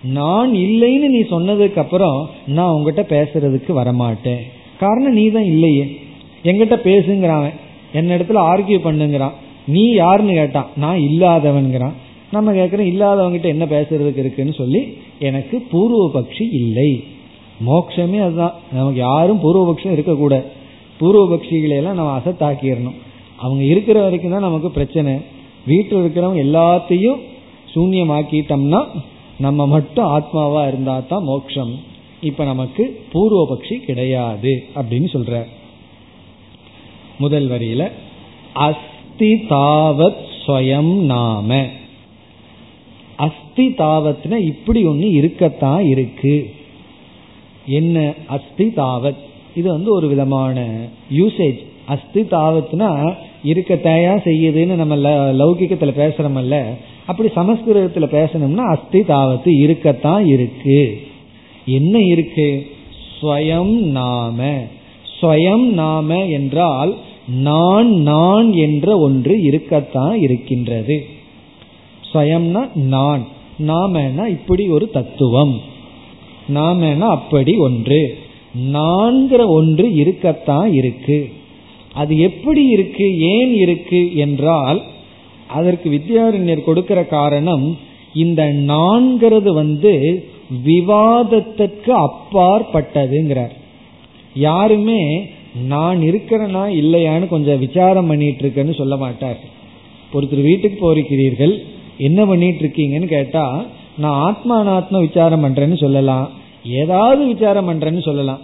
நான் இல்லைன்னு நீ சொன்னதுக்கு அப்புறம் நான் உங்ககிட்ட பேசுறதுக்கு வரமாட்டேன். காரணம் நீ தான் இல்லையே. எங்கிட்ட பேசுங்கிறான் என்ன இடத்துல ஆர்கியூ பண்ணுங்கிறான். நீ யாருன்னு கேட்டான்? நான் இல்லாதவன்கிறான். நம்ம கேட்கறோம் இல்லாதவங்கிட்ட என்ன பேசுறதுக்கு இருக்குன்னு சொல்லி எனக்கு பூர்வ பக்ஷி இல்லை. மோட்சமே அதுதான். நமக்கு யாரும் பூர்வபக்ஷம் இருக்கக்கூடாது பூர்வபக்ஷிகளையெல்லாம் நம்ம அசத்தாக்கிடணும். அவங்க இருக்கிற வரைக்கும் தான் நமக்கு பிரச்சனை. வீட்டில் இருக்கிறவங்க எல்லாத்தையும் சூன்யமாக்கிட்டோம்னா நம்ம மட்டும் ஆத்மாவா இருந்தா தான் மோட்சம் இப்ப நமக்கு பூர்வபக்ஷி கிடையாது அப்படின்னு சொல்ற. முதல் வரியில அஸ்தி தாவத் ஸ்வயம் நாம. அஸ்தி தாவத்னா இப்படி ஒன்னு இருக்கத்தான் இருக்கு. என்ன அஸ்தி தாவத் இது வந்து ஒரு விதமான யூசேஜ் அஸ்தி தாவத்னா இருக்க தயா செய்யுதுன்னு நம்ம லௌகிக்கத்துல பேசுறோமல்ல. அப்படி சமஸ்கிருதத்துல பேசணும்னா அஸ்தி தாவத்து இருக்கத்தான் இருக்கு. என்ன இருக்கு? ஸ்வயம் நாம. ஸ்வயம் நாம என்றால் நான் நான் என்ற ஒன்று இருக்கத்தான் இருக்கின்றது. ஸ்வயம்னா நான். நாமனா இப்படி ஒரு தத்துவம். நாமனா அப்படி ஒன்று. நான்கிற ஒன்று இருக்கத்தான் இருக்கு. அது எப்படி இருக்கு ஏன் இருக்கு என்றால் அதற்கு வித்யாரண்யர் கொடுக்கிற காரணம் இந்த நான்கிறது வந்து விவாதத்திற்கு அப்பாற்பட்டதுங்கிறார். யாருமே நான் இருக்கிறனா இல்லையான்னு கொஞ்சம் விசாரம் பண்ணிட்டு இருக்கேன்னு சொல்ல மாட்டார். ஒருத்தர் வீட்டுக்கு போயிருக்கிறீர்கள் என்ன பண்ணிட்டு இருக்கீங்கன்னு கேட்டா நான் ஆத்மானாத்மா விசாரம் பண்றேன்னு சொல்லலாம். ஏதாவது விசாரம் பண்றேன்னு சொல்லலாம்.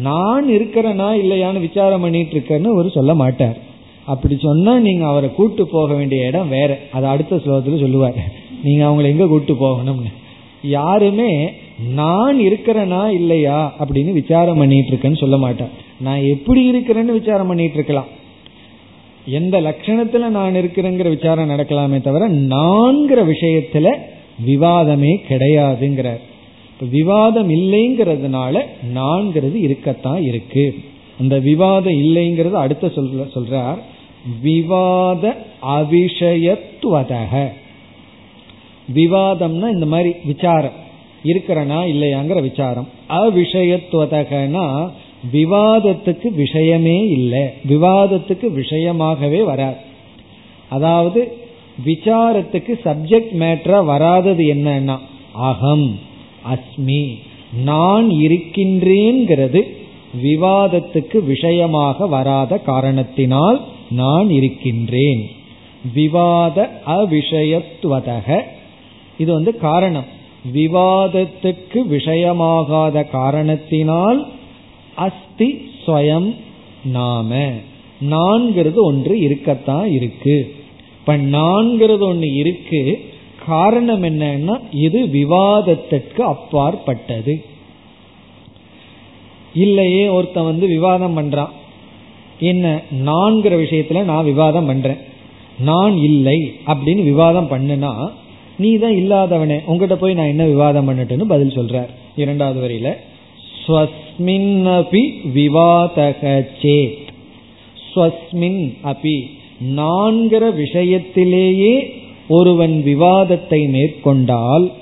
நான் இருக்கிறனா இல்லையான்னு விசாரம் பண்ணிட்டு இருக்கேன்னு ஒரு சொல்ல மாட்டார். அப்படி சொன்னா நீங்க அவரை கூட்டு போக வேண்டிய இடம் வேற. அது அடுத்த ஸ்லோகத்துல சொல்லுவார். நீங்க அவங்களை எங்க கூட்டு போகணும்னு. யாருமே நான் இருக்கிறனா இல்லையா அப்படின்னு விசாரம் பண்ணிட்டு இருக்கேன்னு சொல்ல மாட்டேன் நான் எப்படி இருக்கிறேன்னு விசாரம் பண்ணிட்டு இருக்கலாம். எந்த லட்சணத்துல நான் இருக்கிறேங்கிற விசாரம் நடக்கலாமே தவிர நான்கிற விஷயத்துல விவாதமே கிடையாதுங்கிறார். விவாதம் இல்லைங்கிறதுனால நான்கிறது இருக்கத்தான் இருக்கு. அந்த விவாதம் இல்லைங்கிறது அடுத்த சொல்ற சொல்றார் விவாத அவிஷயத்துவதக. விவாதம்னா இந்த மாதிரி விசாரம். இருக்கிறனா இல்லையாங்கிற விசாரம். அவிஷயத்துவதகனா விவாதத்துக்கு விஷயமே இல்லை. விவாதத்துக்கு விஷயமாகவே வராது. அதாவது விசாரத்துக்கு சப்ஜெக்ட் மேட்டரா வராதது என்னன்னா அகம். அஸ்மி. நான் இருக்கின்றேங்கிறது விவாதத்துக்கு விஷயமாக வராத காரணத்தினால் நான் இருக்கின்றேன். விவாத அவிஷயத்துவதக இது வந்து காரணம். விவாதத்துக்கு விஷயமாகாத காரணத்தினால் அஸ்தி ஸ்வயம் நாம. நான்கிறது ஒன்று இருக்கத்தான் இருக்கு. இப்ப நான்கிறது ஒன்று இருக்கு. காரணம் என்னன்னா இது விவாதத்திற்கு அப்பாற்பட்டது. இல்லையே ஒருத்தன் வந்து விவாதம் பண்றான். என்ன நான்கிற விஷயத்துல நான் விவாதம் பண்றேன். நான் இல்லை அப்படின்னு விவாதம் பண்ணுனா நீ தான் இல்லாதவனே உங்ககிட்ட போய் நான் என்ன விவாதம் பண்ணட்டுன்னு பதில் சொல்றார். இரண்டாவது வரியில ஸ்வஸ்மின் அபி விவாதக சேத் ஸ்வஸ்மின் அபி நான்கிற விஷயத்திலேயே ஒருவன் விவாதத்தை மேற்கொண்டால்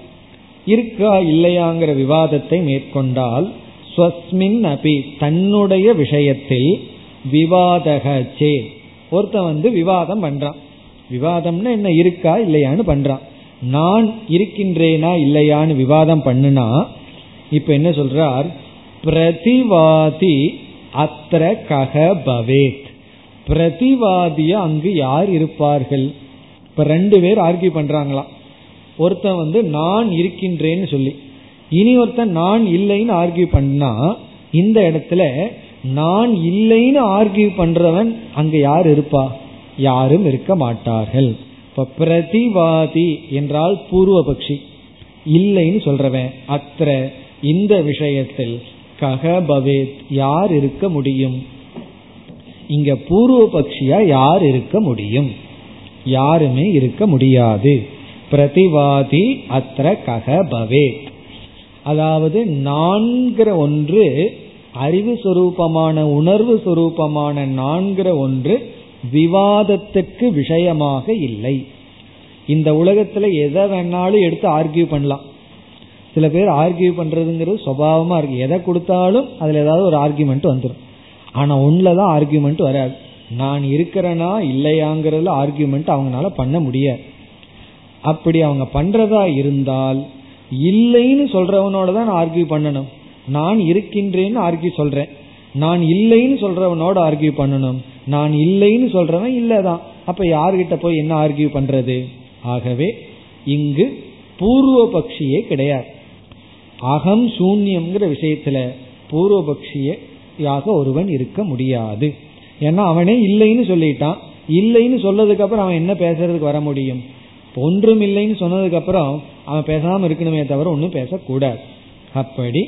இருக்கா இல்லையாங்கிற விவாதத்தை மேற்கொண்டால் ஸ்வஸ்மின் அபி தன்னுடைய விஷயத்தில் விவாதக சே ஒருத்தன் வந்து விவாதம் பண்றான். விவாதம்னா என்ன இருக்கா இல்லையான்னு பண்றான். நான் இருக்கின்றேனா இல்லையான்னு விவாதம் பண்ணுனா இப்ப என்ன சொல்றார்? பிரதிவாதி அத்திர கக பவேத் பிரதிவாதிய அங்கு யார் இருப்பார்கள்? இப்ப ரெண்டு பேர் ஆர்கியூ பண்றாங்களாம். ஒருத்தன் வந்து நான் இருக்கின்றேன்னு சொல்லி. இனி ஒருத்தன் நான் இல்லைன்னு ஆர்கியூ பண்ணா இந்த இடத்துல நான் இல்லைன்னு ஆர்கியூ பண்றவன் அங்க யார் இருப்பா? யாரும் இருக்க மாட்டார்கள். இப்ப பிரதிவாதி என்றால் பூர்வபக்ஷி இல்லைன்னு சொல்றவன். அத்த இந்த விஷயத்தில் கக பவேத் யார் இருக்க முடியும்? இங்க பூர்வ பக்ஷியா யார் இருக்க முடியும்? யாருமே இருக்க முடியாது. பிரதிவாதி அத்திர கக பவேத். அதாவது நான்கிற ஒன்று அறிவு சுரூபமான உணர்வு சுரூபமான நான்கிற ஒன்று விவாதத்துக்கு விஷயமாக இல்லை. இந்த உலகத்துல எதை வேணாலும் எடுத்து ஆர்கியூ பண்ணலாம். சில பேர் ஆர்கியூ பண்றதுங்கிறது சுபாவமா இருக்கு. எதை கொடுத்தாலும் அதுல ஏதாவது ஒரு ஆர்கியூமெண்ட் வந்துடும் ஆனா ஒன்னுலதான் ஆர்கியூமெண்ட் வராது. நான் இருக்கிறேனா இல்லையாங்கிறதுல ஆர்கியூமெண்ட் அவங்களால பண்ண முடியாது அப்படி அவங்க பண்றதா இருந்தால் இல்லைன்னு சொல்றவனோட தான் ஆர்கியூ பண்ணணும். நான் இருக்கின்றேன்னு ஆர்கியூ சொல்றேன். நான் இல்லைன்னு சொல்றவனோட ஆர்கியூ பண்ணணும். நான் இல்லைன்னு சொல்றவன் இல்லதான் அப்ப யார்கிட்ட போய் என்ன ஆர்கியூ பண்றது? ஆகவே இங்கு பூர்வ பக்ஷியே கிடையாது. அகம் சூன்யம்ங்கிற விஷயத்துல பூர்வபக்ஷியாக ஒருவன் இருக்க முடியாது. ஏன்னா அவனே இல்லைன்னு சொல்லிட்டான். இல்லைன்னு சொன்னதுக்கு அப்புறம் அவன் என்ன பேசுறதுக்கு வர முடியும்? ஒன்றும் இல்லைன்னு சொன்னதுக்கு அப்புறம் அவன் பேசாம இருக்கணுமே தவிர ஒன்றும் பேசக்கூடாது. அப்படி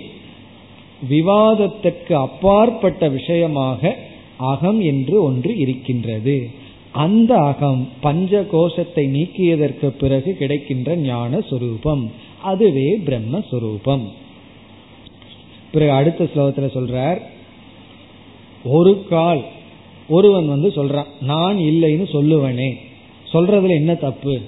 விவாதத்திற்கு அப்பாற்பட்ட விஷயமாக அகம் என்று ஒன்று இருக்கின்றது. அந்த அகம் பஞ்ச கோஷத்தை நீக்கியதற்கு பிறகு கிடைக்கின்ற ஞான சுரூபம் அதுவே பிரம்மஸ்வரூபம். பிறகு அடுத்த ஸ்லோகத்தில் சொல்றார் ஒரு கால் ஒருவன் வந்து சொல்றான் நான் இல்லைன்னு சொல்லுவனே. சொல்றதுல என்ன தப்பு?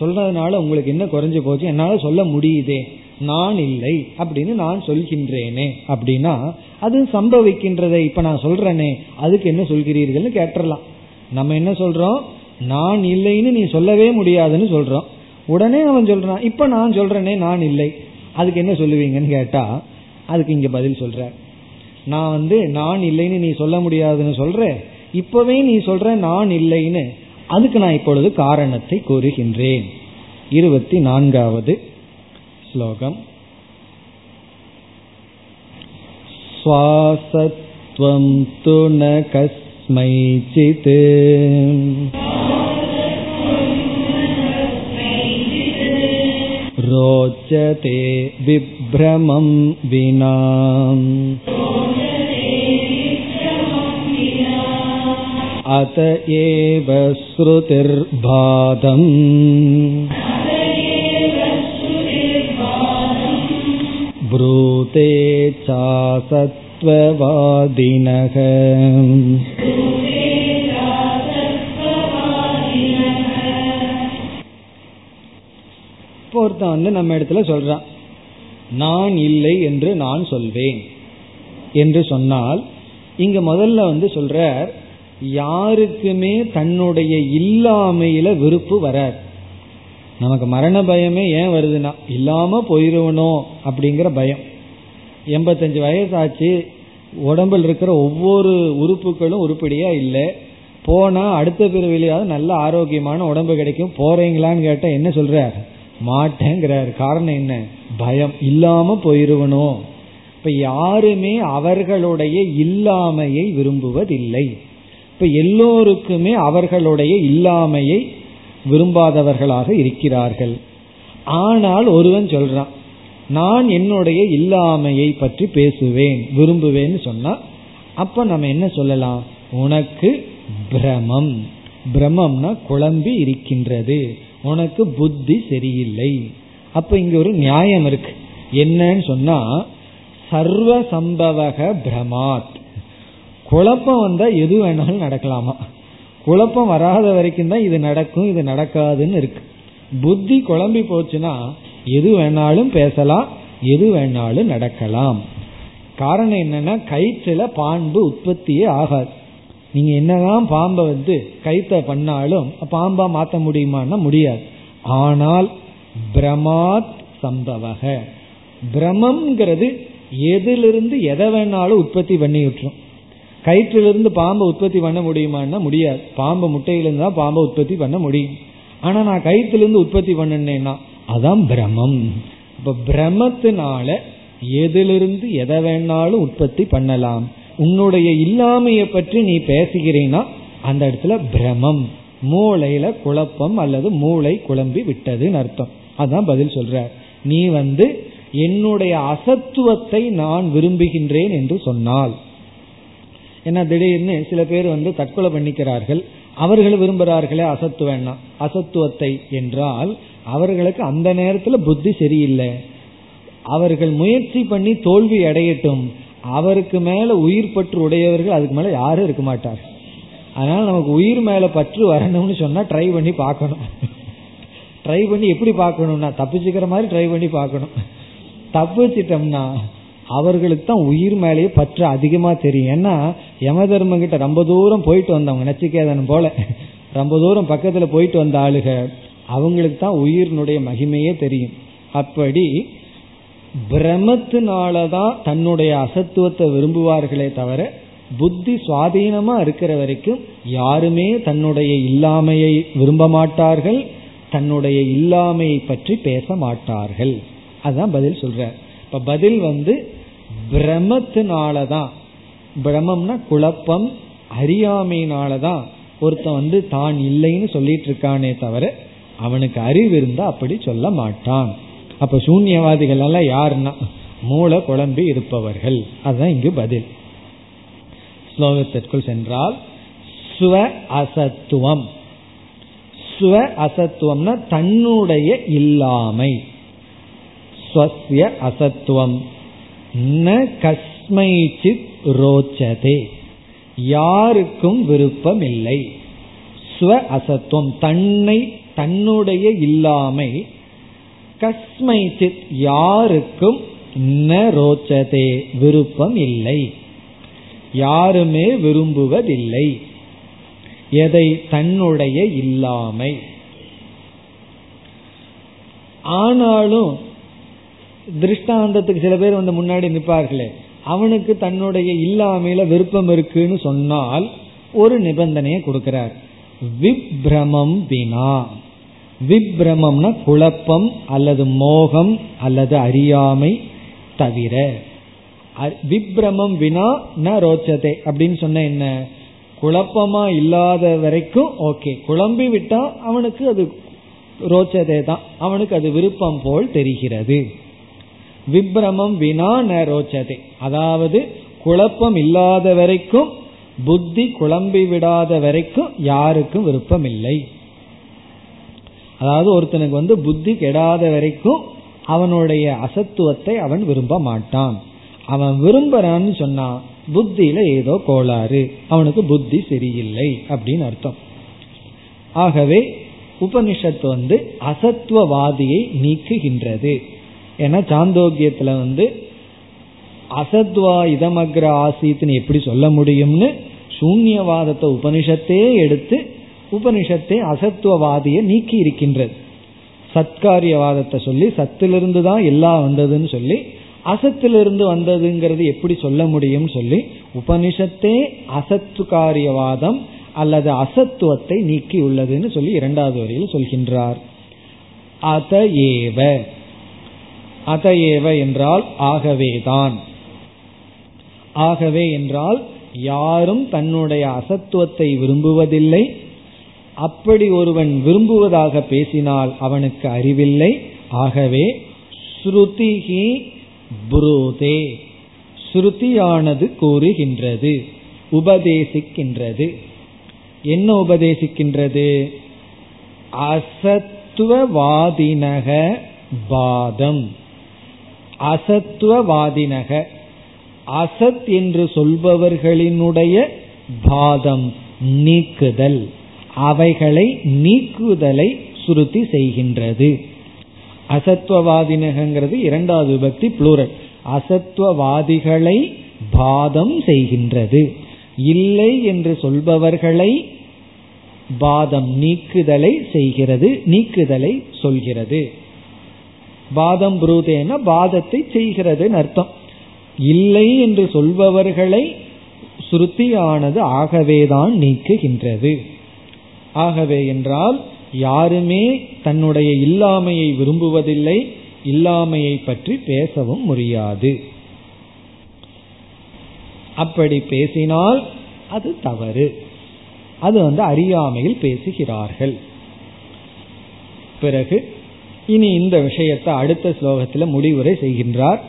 சொல்றதுனால உங்களுக்கு என்ன குறைஞ்சு போச்சு? என்னால சொல்ல முடியுதே. நான் இல்லை அப்படின்னு நான் சொல்கின்றேனே. அப்படின்னா அது சம்பவிக்கின்றதை இப்ப நான் சொல்றேனே அதுக்கு என்ன சொல்கிறீர்கள்னு கேட்டுடலாம் நம்ம என்ன சொல்றோம்? நான் இல்லைன்னு நீ சொல்லவே முடியாதுன்னு சொல்றோம். உடனே அவன் சொல்றான் இப்ப நான் சொல்றேனே நான் இல்லை. அதுக்கு என்ன சொல்லுவீங்கன்னு கேட்டா அதுக்கு இங்க பதில் சொல்ற. நான் வந்து நான் இல்லைன்னு நீ சொல்ல முடியாதுன்னு சொல்ற. இப்பவே நீ சொல்ற நான் இல்லைன்னு அதுக்கு நான் இப்பொழுது காரணத்தை கூறுகின்றேன் இருபத்தி நான்காவது ஸ்லோகம் स्वासत्वं तु न कस्मैचित् रोचते विभ्रमं विना अत एव श्रुतिर्बाधम् ब्रूते चासत्त्ववादिनः ஒருத்தன் வந்து நம்ம இடத்துல சொல்றான் நான் இல்லை என்று நான் சொல்வேன் என்று சொன்னால் இங்க முதல்ல வந்து சொல்ற யாருக்குமே தன்னுடைய இல்லாமையில விருப்பு வராது. நமக்கு மரண பயமே ஏன் வருதுன்னா இல்லாம போயிருவனோ அப்படிங்கிற பயம். எண்பத்தஞ்சு வயசாச்சு உடம்பில் இருக்கிற ஒவ்வொரு உறுப்புகளும் உருப்படியா இல்லை. போனா அடுத்த பிறவிலையாவது நல்ல ஆரோக்கியமான உடம்பு கிடைக்கும். போறீங்களான்னு கேட்டா என்ன சொல்றார்? மாட்டேங்கிறார். காரணம் என்ன? பயம். இல்லாம போயிருவனோ இப்ப யாருமே அவர்களுடைய இல்லாமையை விரும்புவதில்லை. இப்ப எல்லோருக்குமே அவர்களுடைய இல்லாமையை விரும்பாதவர்களாக இருக்கிறார்கள். ஆனால் ஒருவன் சொல்றான் நான் என்னுடைய இல்லாமையை பற்றி பேசுவேன் விரும்புவேன்னு சொன்னா அப்ப நம்ம என்ன சொல்லலாம்? உனக்கு பிரமம். பிரமம்னா குழம்பி இருக்கின்றது. உனக்கு புத்தி சரியில்லை. அப்ப இங்க ஒரு நியாயம் இருக்கு. என்னன்னு சொன்னா சர்வ சம்பவக பிரமாத். குழப்பம் வந்தா எது வேணாலும் நடக்கலாமா? குழப்பம் வராத வரைக்கும் தான் இது நடக்கும் இது நடக்காதுன்னு இருக்கு. புத்தி குழம்பி போச்சுன்னா எது வேணாலும் பேசலாம் எது வேணாலும் நடக்கலாம். காரணம் என்னன்னா கயிற்றுல பாம்பு உற்பத்தியே ஆகாது. நீங்க என்னதான் பாம்பை வந்து கைத்த பண்ணாலும் பாம்பா மாத்த முடியுமான்னா முடியாது. ஆனால் பிரமாத் சம்பவக. பிரமம்ங்கிறது எதிலிருந்து எதை வேணாலும் உற்பத்தி பண்ணி விட்டுரும். கயிற்றிலிருந்து பாம்பை உற்பத்தி பண்ண முடியுமான்னா முடியாது. பாம்பு முட்டையிலிருந்து தான் பாம்பை உற்பத்தி பண்ண முடியும். ஆனா நான் கயிற்றிலிருந்து உற்பத்தி பண்ணேன்னா அதான் பிரமம் இப்ப பிரமத்தினால எதிலிருந்து எதை வேணாலும் உற்பத்தி பண்ணலாம். உன்னுடைய இல்லாமையை பற்றி நீ பேசுகிறீன்னா அந்த இடத்துல பிரமம் மூளையில குழப்பம் அல்லது மூளை குழம்பி விட்டதுன்னு அர்த்தம். அதான் பதில் சொல்ற நீ வந்து என்னுடைய அசத்துவத்தை நான் விரும்புகின்றேன் என்று சொன்னால் ஏன்னா திடீர்னு சில பேர் வந்து தற்கொலை பண்ணிக்கிறார்கள். அவர்கள் விரும்புகிறார்களே அசத்துவன்னா அசத்துவத்தை என்றால் அவர்களுக்கு அந்த நேரத்தில் புத்தி சரியில்லை. அவர்கள் முயற்சி பண்ணி தோல்வி அடையட்டும். அவருக்கு மேல உயிர் பற்று உடையவர்கள் அதுக்கு மேல யாரும் இருக்க மாட்டார் அதனால நமக்கு உயிர் மேல பற்று வரணும்னு சொன்னா ட்ரை பண்ணி பார்க்கணும். [laughs] ட்ரை பண்ணி எப்படி பார்க்கணும்னா தப்பிச்சுக்கிற மாதிரி ட்ரை பண்ணி பார்க்கணும். தப்பிச்சிட்டோம்னா அவர்களுக்கு தான் உயிர் மேலேயே பற்று அதிகமா தெரியும். ஏன்னா யம தர்மம் கிட்ட ரொம்ப தூரம் போயிட்டு வந்தவங்க நச்சிக்கேதன் போல. ரொம்ப தூரம் பக்கத்துல போயிட்டு வந்த ஆளுக அவங்களுக்கு தான் உயிரினுடைய மகிமையே தெரியும். அப்படி பிரமத்தினாலதான் தன்னுடைய அசத்துவத்தை விரும்புவார்களே தவிர புத்தி சுவாதீனமா இருக்கிற வரைக்கும் யாருமே தன்னுடைய இல்லாமையை விரும்ப மாட்டார்கள் தன்னுடைய இல்லாமையை பற்றி பேச மாட்டார்கள். அதுதான் பதில் சொல்ற இப்ப பதில் வந்து பிரமத்தினாலதான் பிரமம்னா குழப்பம் அறியாமையினாலதான். ஒருத்தன் வந்து தான் இல்லைன்னு சொல்லிட்டு இருக்கானே தவிர அவனுக்கு அறிவு இருந்தா அப்படி சொல்ல மாட்டான். அப்ப சூன்யவாதிகள் எல்லாம் யாருன்னா மூல குழம்பி இருப்பவர்கள். அதுதான் இங்கு பதில். ஸ்லோகத்திற்குள் சென்றால் ஸ்வ அசத்துவம். ஸ்வ அசத்துவம்னா தன்னுடைய இல்லாமை. ஸ்வசிய அசத்துவம். ந கஸ்மைச்சித் ரோச்சதே. யாருக்கும் விருப்பம் இல்லை ஸ்வ அசத்துவம் தன்னை தன்னுடைய இல்லாமை. கஸ்மைச்சித் யாருக்கும் ந ரோச்சதே விருப்பம் இல்லை யாருமே விரும்புவதில்லை. எதை தன்னுடைய இல்லாமை. ஆனாலும் திருஷ்டாந்தத்துக்கு சில பேர் வந்து முன்னாடி நிற்பார்களே. அவனுக்கு தன்னுடைய இல்லாமையில விருப்பம் இருக்குன்னு சொன்னால் ஒரு நிபந்தனையை கொடுக்கிறார். விப்ரமம் வினா. விப்ரமம்னா குழப்பம் அல்லது மோகம் அல்லது அறியாமை தவிர. விப்ரமம் வினா ந ரோச்சதே அப்படின்னு சொன்ன என்ன? குழப்பமா இல்லாத வரைக்கும் ஓகே. குழம்பி விட்டா அவனுக்கு அது ரோச்சதே தான். அவனுக்கு அது விருப்பம் போல் தெரிகிறது. விப்ரமம் வினா ந ரோச்சதே அதாவது குழப்பம் இல்லாத வரைக்கும் புத்தி குழம்பி விடாத வரைக்கும் யாருக்கும் விருப்பம் இல்லை அதாவது ஒருத்தனுக்கு வந்து புத்தி கெடாத வரைக்கும் அவனுடைய அசத்துவத்தை அவன் விரும்ப மாட்டான். அவன் விரும்புறான்னு சொன்னா புத்தியில ஏதோ கோளாறு. அவனுக்கு புத்தி சரியில்லை அப்படின்னு அர்த்தம். ஆகவே உபனிஷத்து வந்து அசத்துவவாதியை நீக்குகின்றது. ஏன்னா சாந்தோக்கியத்துல வந்து அசத்வா இதமக்ர ஆசித்னு எப்படி சொல்ல முடியும்னு சூன்யவாதத்தை உபனிஷத்தே எடுத்து உபனிஷத்தை அசத்துவவாதியை நீக்கி இருக்கின்றது. சத்காரியவாதத்தை சொல்லி சத்திலிருந்து தான் எல்லாம் வந்ததுன்னு சொல்லி அசத்திலிருந்து வந்ததுங்கிறது எப்படி சொல்ல முடியும் சொல்லி உபனிஷத்தே அசத்துக்காரியவாதம் அல்லது அசத்துவத்தை நீக்கி உள்ளதுன்னு சொல்லி இரண்டாவது வரையில் சொல்கின்றார். அத ஏவ. அதையேவ ஏவ என்றால் ஆகவேதான். ஆகவே என்றால் யாரும் தன்னுடைய அசத்துவத்தை விரும்புவதில்லை. அப்படி ஒருவன் விரும்புவதாக பேசினால் அவனுக்கு அறிவில்லை. ஆகவே ஸ்ருதிகி புரோதே. ஸ்ருதியானது கூறுகின்றது உபதேசிக்கின்றது. என்ன உபதேசிக்கின்றது? அசத்துவவாதினக பாதம். அசத்துவவாதினக. அசத் என்று சொல்பவர்களினுடைய பாதம் நீக்குதல். அவைகளை நீக்குதலை சுருத்தி செய்கின்றது. அசத்துவவாதினகங்கிறது இரண்டாவது விபக்தி புளூரல் அசத்துவவாதிகளை பாதம் செய்கின்றது. இல்லை என்று சொல்பவர்களை பாதம் நீக்குதலை செய்கிறது நீக்குதலை சொல்கிறது. பாதம் புரூதேன பாதத்தை செய்கிறதுன்னு அர்த்தம். இல்லை என்று சொல்பவர்களை சுருத்தியானது ஆகவேதான் நீக்குகின்றது. ஆகவே என்றால் யாருமே தன்னுடைய இல்லாமையை விரும்புவதில்லை இல்லாமையை பற்றி பேசவும் முடியாது. அப்படி பேசினால் அது தவறு. அது வந்து அறியாமையில் பேசுகிறார்கள். பிறகு இனி இந்த விஷயத்தை அடுத்த ஸ்லோகத்தில் முடிவுரை செய்கின்றார்.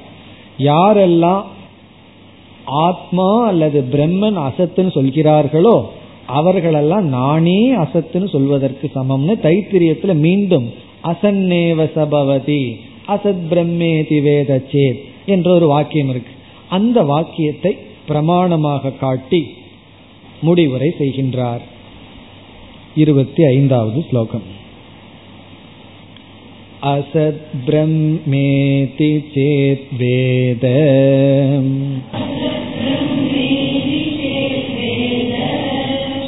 யாரெல்லாம் ஆத்மா அல்லது பிரம்மன் அசத்துன்னு சொல்கிறார்களோ அவர்களெல்லாம் நானே அசத்துன்னு சொல்வதற்கு சமம்னு தைத்திரியத்துல மீண்டும் அசன்னேவ சபவதி அசத் பிரம்மேதி வேத சேத் என்ற ஒரு வாக்கியம் இருக்கு. அந்த வாக்கியத்தை பிரமாணமாக காட்டி முடிவுரை செய்கின்றார். இருபத்தி ஐந்தாவது ஸ்லோகம். असद् ब्रह्मेति चेत् वेद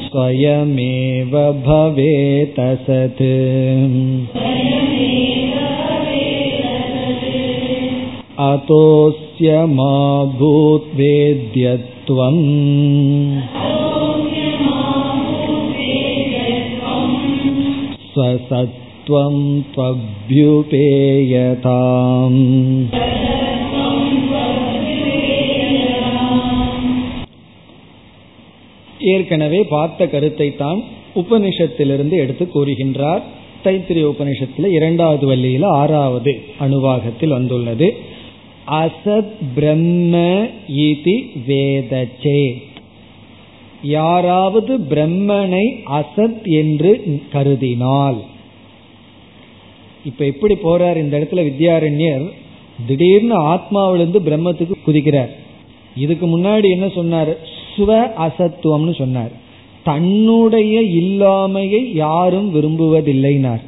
स्वयमेव भवेतसत् अतोऽस्य मा भूद्वेद्यत्वम् स्वसत्त्वं त्वभ्युपेयताम् ஏற்கனவே பார்த்த கருத்தை தான் உபனிஷத்திலிருந்து எடுத்து கூறுகின்றார் தைத்திரிய உபனிஷத்துல இரண்டாவது வள்ளியில ஆறாவது அணுவாகத்தில் வந்துள்ளது அசத் பிரம்ம இதி வேதச்சே யாராவது பிரம்மனை அசத் என்று கருதினால் இப்ப எப்படி போறார் இந்த இடத்துல வித்யாரண்யர்? திடீர்னு ஆத்மாவிலிருந்து பிரம்மத்துக்கு குதிக்கிறார். இதுக்கு முன்னாடி என்ன சொன்னார்? சுவ அசத்துவம்னு சொன்னார். தன்னுடைய இல்லாமையை யாரும் விரும்புவதில்லைனார்.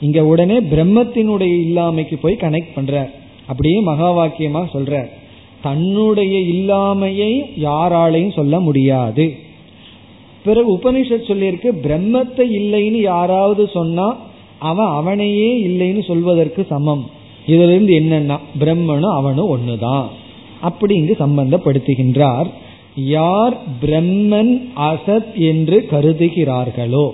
இங்க உடனே பிரம்மத்தினுடைய இல்லாமைக்கு போய் கனெக்ட் பண்றார். அப்படியே மகா வாக்கியமா சொல்றார். தன்னுடைய இல்லாமையை யாராலையும் சொல்ல முடியாது. பிறகு உபனிஷத் சொல்லியிருக்கு பிரம்மத்தை இல்லைன்னு யாராவது சொன்னா அவன் அவனையே இல்லைன்னு சொல்வதற்கு சமம். இதுல இருந்து என்னன்னா பிரம்மனும் அவனும் ஒண்ணுதான். அப்படி இங்கு சம்பந்தப்படுத்துகின்றார். யார் பிரம்மன் அசத் என்று கருதுகிறார்களோ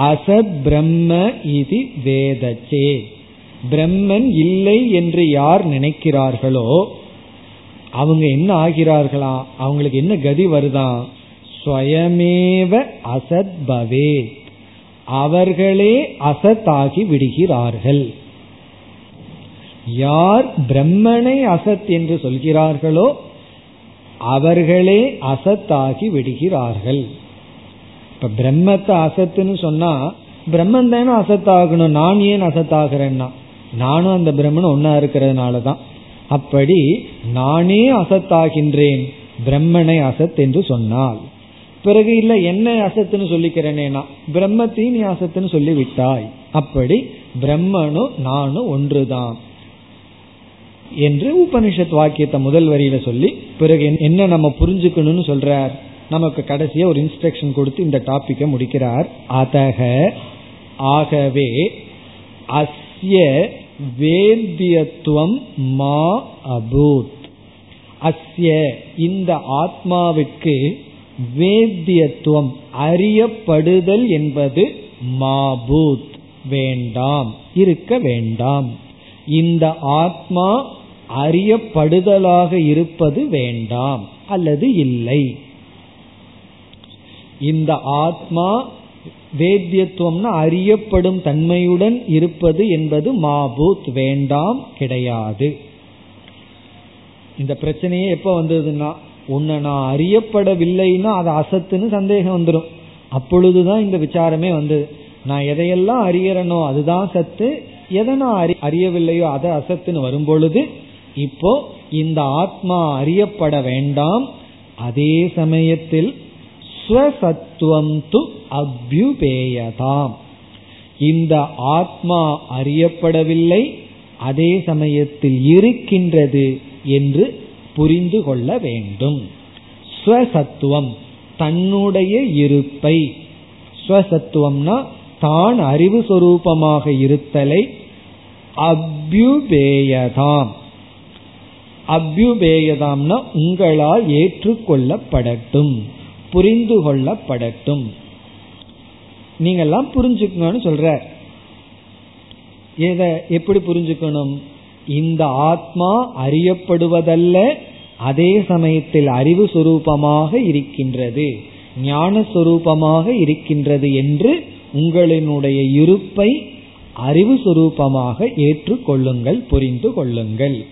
அசத் பிரம்ம இது வேதச்சே. பிரம்மன் இல்லை என்று யார் நினைக்கிறார்களோ அவங்க என்ன ஆகிறார்களா? அவங்களுக்கு என்ன கதி வருதான் ஸ்வயமேவ அசத் பவே. அவர்களே அசத்தாகி விடுகிறார்கள். யார் பிரம்மனை அசத் என்று சொல்கிறார்களோ அவர்களே அசத்தாகி விடுகிறார்கள். இப்ப பிரம்மத்தை அசத்துன்னு சொன்னா பிரம்மன் தானே அசத்தாகணும் நான் ஏன் அசத்தாகிறேன்னா? நானும் அந்த பிரம்மன் ஒன்னா இருக்கிறதுனால தான் அப்படி நானே அசத்தாகின்றேன் பிரம்மனை அசத் என்று சொன்னால். பிறகு இல்ல என்ன அசத்துன்னு சொல்லிக்கிறேனேனா பிரம்மத்தையும் நீ அசத்துன்னு சொல்லி விட்டாய் அப்படி பிரம்மனும் நானும் ஒன்றுதான். என்று உபனிஷத் வாக்கியத்தை முதல் வரியில சொல்லி பிறகு என்ன நம்ம புரிஞ்சுக்கணும்னு சொல்றார். நமக்கு கடைசியா ஒரு இன்ஸ்ட்ரக்ஷன் கொடுத்து இந்த டாபிக்கை முடிக்கிறார். அதக ஆகவே அஸ்ய வேத்தியத்துவம் மா அபூத். அஸ்ய இந்த ஆத்மாவிற்கு வேத்தியத்துவம் அறியப்படுதல் என்பது மாபூத் வேண்டாம் இருக்க வேண்டாம். இந்த ஆத்மா அறியப்படுதலாக இருப்பது வேண்டாம் அல்லது இல்லை. இந்த ஆத்மா வேத்தியத்துவம்னா அறியப்படும் தன்மையுடன் இருப்பது என்பது மாபூத் வேண்டாம் கிடையாது. இந்த பிரச்சனையே எப்ப வந்ததுன்னா உன்னை நான் அறியப்படவில்லைன்னா அது அசத்துன்னு சந்தேகம் வந்துடும் அப்பொழுதுதான் இந்த விசாரமே வந்தது. நான் எதையெல்லாம் அறியறனோ அதுதான் சத்து. எதை நான் அறி அறியவில்லையோ அதை அசத்துன்னு வரும்பொழுது இப்போ இந்த ஆத்மா அறியப்பட வேண்டாம். அதே சமயத்தில் ஸ்வசத்துவம் து அபியுபேயதாம். இந்த ஆத்மா அறியப்படவில்லை அதே சமயத்தில் இருக்கின்றது என்று புரிந்து கொள்ள வேண்டும். ஸ்வசத்துவம் தன்னுடைய இருப்பை. ஸ்வசத்துவம்னா தான் அறிவு சொரூபமாக இருத்தலை அபியுபேயதாம். அபியுபேயதாம்னா உங்களால் ஏற்றுக்கொள்ளப்படட்டும் புரிந்து கொள்ளப்படட்டும். நீங்கெல்லாம் புரிஞ்சுக்கணும்னு சொல்ற. எதை எப்படி புரிஞ்சுக்கணும்? இந்த ஆத்மா அறியப்படுவதல்ல அதே சமயத்தில் அறிவு சுரூபமாக இருக்கின்றது ஞான சுரூபமாக இருக்கின்றது என்று உங்களினுடைய இருப்பை அறிவு சுரூபமாக ஏற்றுக்கொள்ளுங்கள் புரிந்து கொள்ளுங்கள்.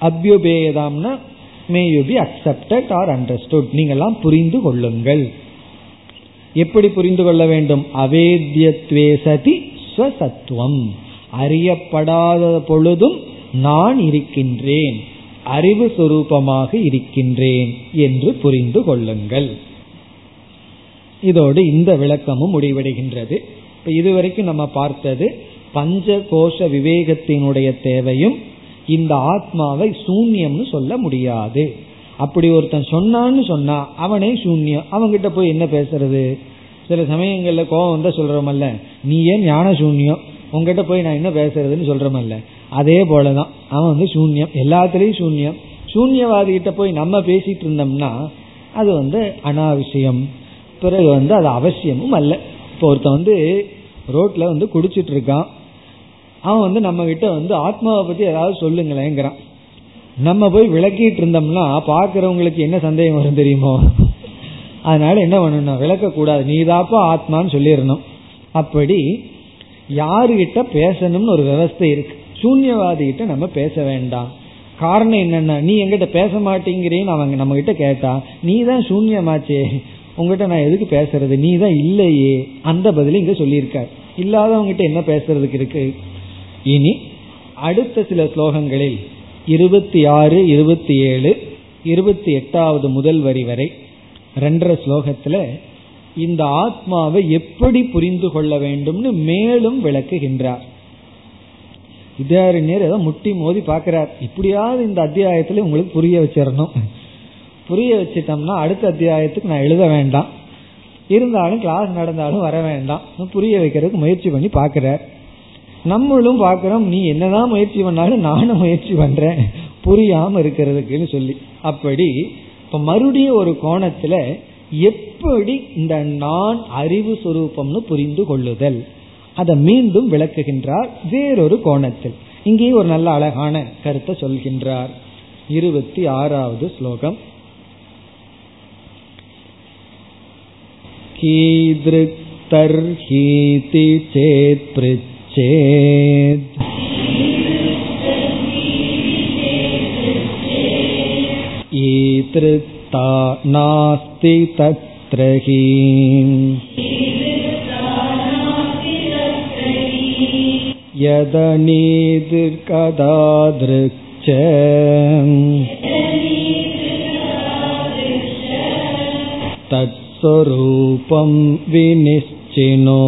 அபியுபேதம்னா may you be accepted or understood. நீங்கெல்லாம் புரிந்து கொள்ளுங்கள். எப்படி புரிந்து கொள்ள வேண்டும்? அவேத்யத்வே சதி ஸ்வசத்துவம். அறியப்படாத பொழுதும் நான் இருக்கின்றேன். அறிவு சுரூபமாக இருக்கின்றேன் என்று புரிந்து கொள்ளுங்கள். இதோடு இந்த விளக்கமும் முடிவடைகின்றது. இப்ப இதுவரைக்கும் நம்ம பார்த்தது பஞ்ச கோஷ விவேகத்தினுடைய தேவையும் இந்த ஆத்மாவை சூன்யம்னு சொல்ல முடியாது. அப்படி ஒருத்தன் சொன்னான்னு சொன்னா அவனே சூன்யம். அவங்கிட்ட போய் என்ன பேசுறது? சில சமயங்கள்ல கோபம் வந்தா சொல்றோமல்ல நீ ஏன் ஞான சூன்யம் உங்ககிட்ட போய் நான் என்ன பேசுறதுன்னு சொல்றமல்ல அதே போலதான். அவன் வந்து சூன்யம். எல்லாத்துலயும் சூன்யம். சூன்யவாதி கிட்ட போய் நம்ம பேசிட்டு இருந்தோம்னா அது வந்து அனாவசியம். பிறகு வந்து அது அவசியமும் அல்ல. இப்போ ஒருத்தன் வந்து ரோட்ல வந்து குடிச்சிட்டு இருக்கான். அவன் வந்து நம்ம கிட்ட வந்து ஆத்மாவை பத்தி ஏதாவது சொல்லுங்களேங்கிறான். நம்ம போய் விளக்கிட்டு இருந்தோம்னா பாக்குறவங்களுக்கு என்ன சந்தேகம் வரும் தெரியுமோ? அதனால என்ன பண்ணணும்? விளக்க கூடாது நீதாப்பா ஆத்மான்னு சொல்லிடணும். அப்படி யாருகிட்ட பேசணும்னு ஒரு விவஸ்தை இருக்கு. சூன்யவாதி கிட்ட நம்ம பேச வேண்டாம். காரணம் என்னன்னா நீ எங்கிட்ட பேச மாட்டேங்கிறேன்னு அவங்க நம்ம கிட்ட கேட்டா நீ தான் சூன்யமாச்சே. உங்ககிட்ட நான் எதுக்கு பேசுறது? நீ தான் இல்லையே. அந்த பதில இங்க சொல்லியிருக்கார். இல்லாதவங்கிட்ட என்ன பேசுறதுக்கு இருக்கு? இனி அடுத்த சில ஸ்லோகங்களில் இருபத்தி ஆறு இருபத்தி ஏழு இருபத்தி எட்டாவது முதல் வரி வரை ரெண்டரை ஸ்லோகத்துல இந்த ஆத்மாவை எப்படி புரிந்து கொள்ள வேண்டும்னு மேலும் விளக்குகின்றார். வித்யாரண்யர் ஏதோ முட்டி மோதி பாக்கிறார் இப்படியாவது இந்த அத்தியாயத்துல உங்களுக்கு புரிய வச்சிடணும் புரிய வச்சிட்டோம்னா அடுத்த அத்தியாயத்துக்கு நான் எழுத வேண்டாம். இருந்தாலும் கிளாஸ் நடந்தாலும் வர வேண்டாம். புரிய வைக்கிறதுக்கு முயற்சி பண்ணி பாக்கிறார் நம்மளும் பாக்கிறோம் நீ என்னதான் முயற்சி பண்ணாலும் நானும் முயற்சி பண்றேன். புரியாம இருக்கிறதுக்குன்னு சொல்லி. அப்படி இப்ப மறுபடியும் ஒரு கோணத்துல எப்படி இந்த நான் அறிவு சுரூபம்னு புரிந்து கொள்ளுதல் அதை மீண்டும் விளக்குகின்றார் வேறொரு கோணத்தில் இங்கேயும் ஒரு நல்ல அழகான கருத்தை சொல்கின்றார் இருபத்தி ஆறாவது ஸ்லோகம் कीदृक् तर्हीति चेत् पृच्छेत् ईतृक्ता नास्ति तत्र हि यदनीदिर्कदा दृक् तत् स्वरूपं विनिश्चिनो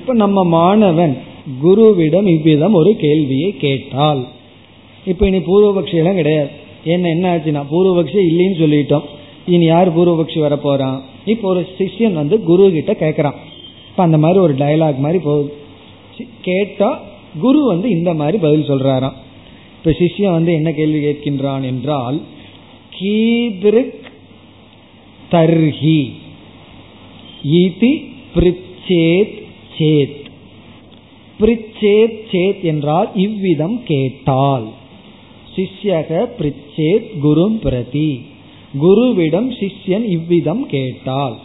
இப்ப நம்ம மாணவன் குருவிடம் இவ்விதம் ஒரு கேள்வியை கேட்டால் இப்ப இனி பூர்வபக்ஷியெல்லாம் கிடையாது. என்ன என்ன ஆச்சுன்னா பூர்வபக்ஷி இல்லைன்னு சொல்லிட்டோம். இனி யார் பூர்வபக்ஷி வர போறான் இப்போ ஒரு சிஷ்யன் வந்து குரு கிட்ட கேட்கறான் இப்ப அந்த மாதிரி ஒரு டயலாக் மாதிரி போகுது. கேட்டா குரு வந்து இந்த மாதிரி பதில் சொல்றாராம். இப்ப சிஷ்யன் வந்து என்ன கேள்வி கேட்கின்றான் என்றால் கீதிருக் தர்ஹி. இதி பிரிச்சேத் சேத். பிரிச்சேத் சேத் என்றால் இவ்விதம் கேட்டால். சிஷ்யக பிரிச்சேத் குரும் பிரதி. குருவிடம் சிஷ்யன் இவ்விதம் கேட்டால்.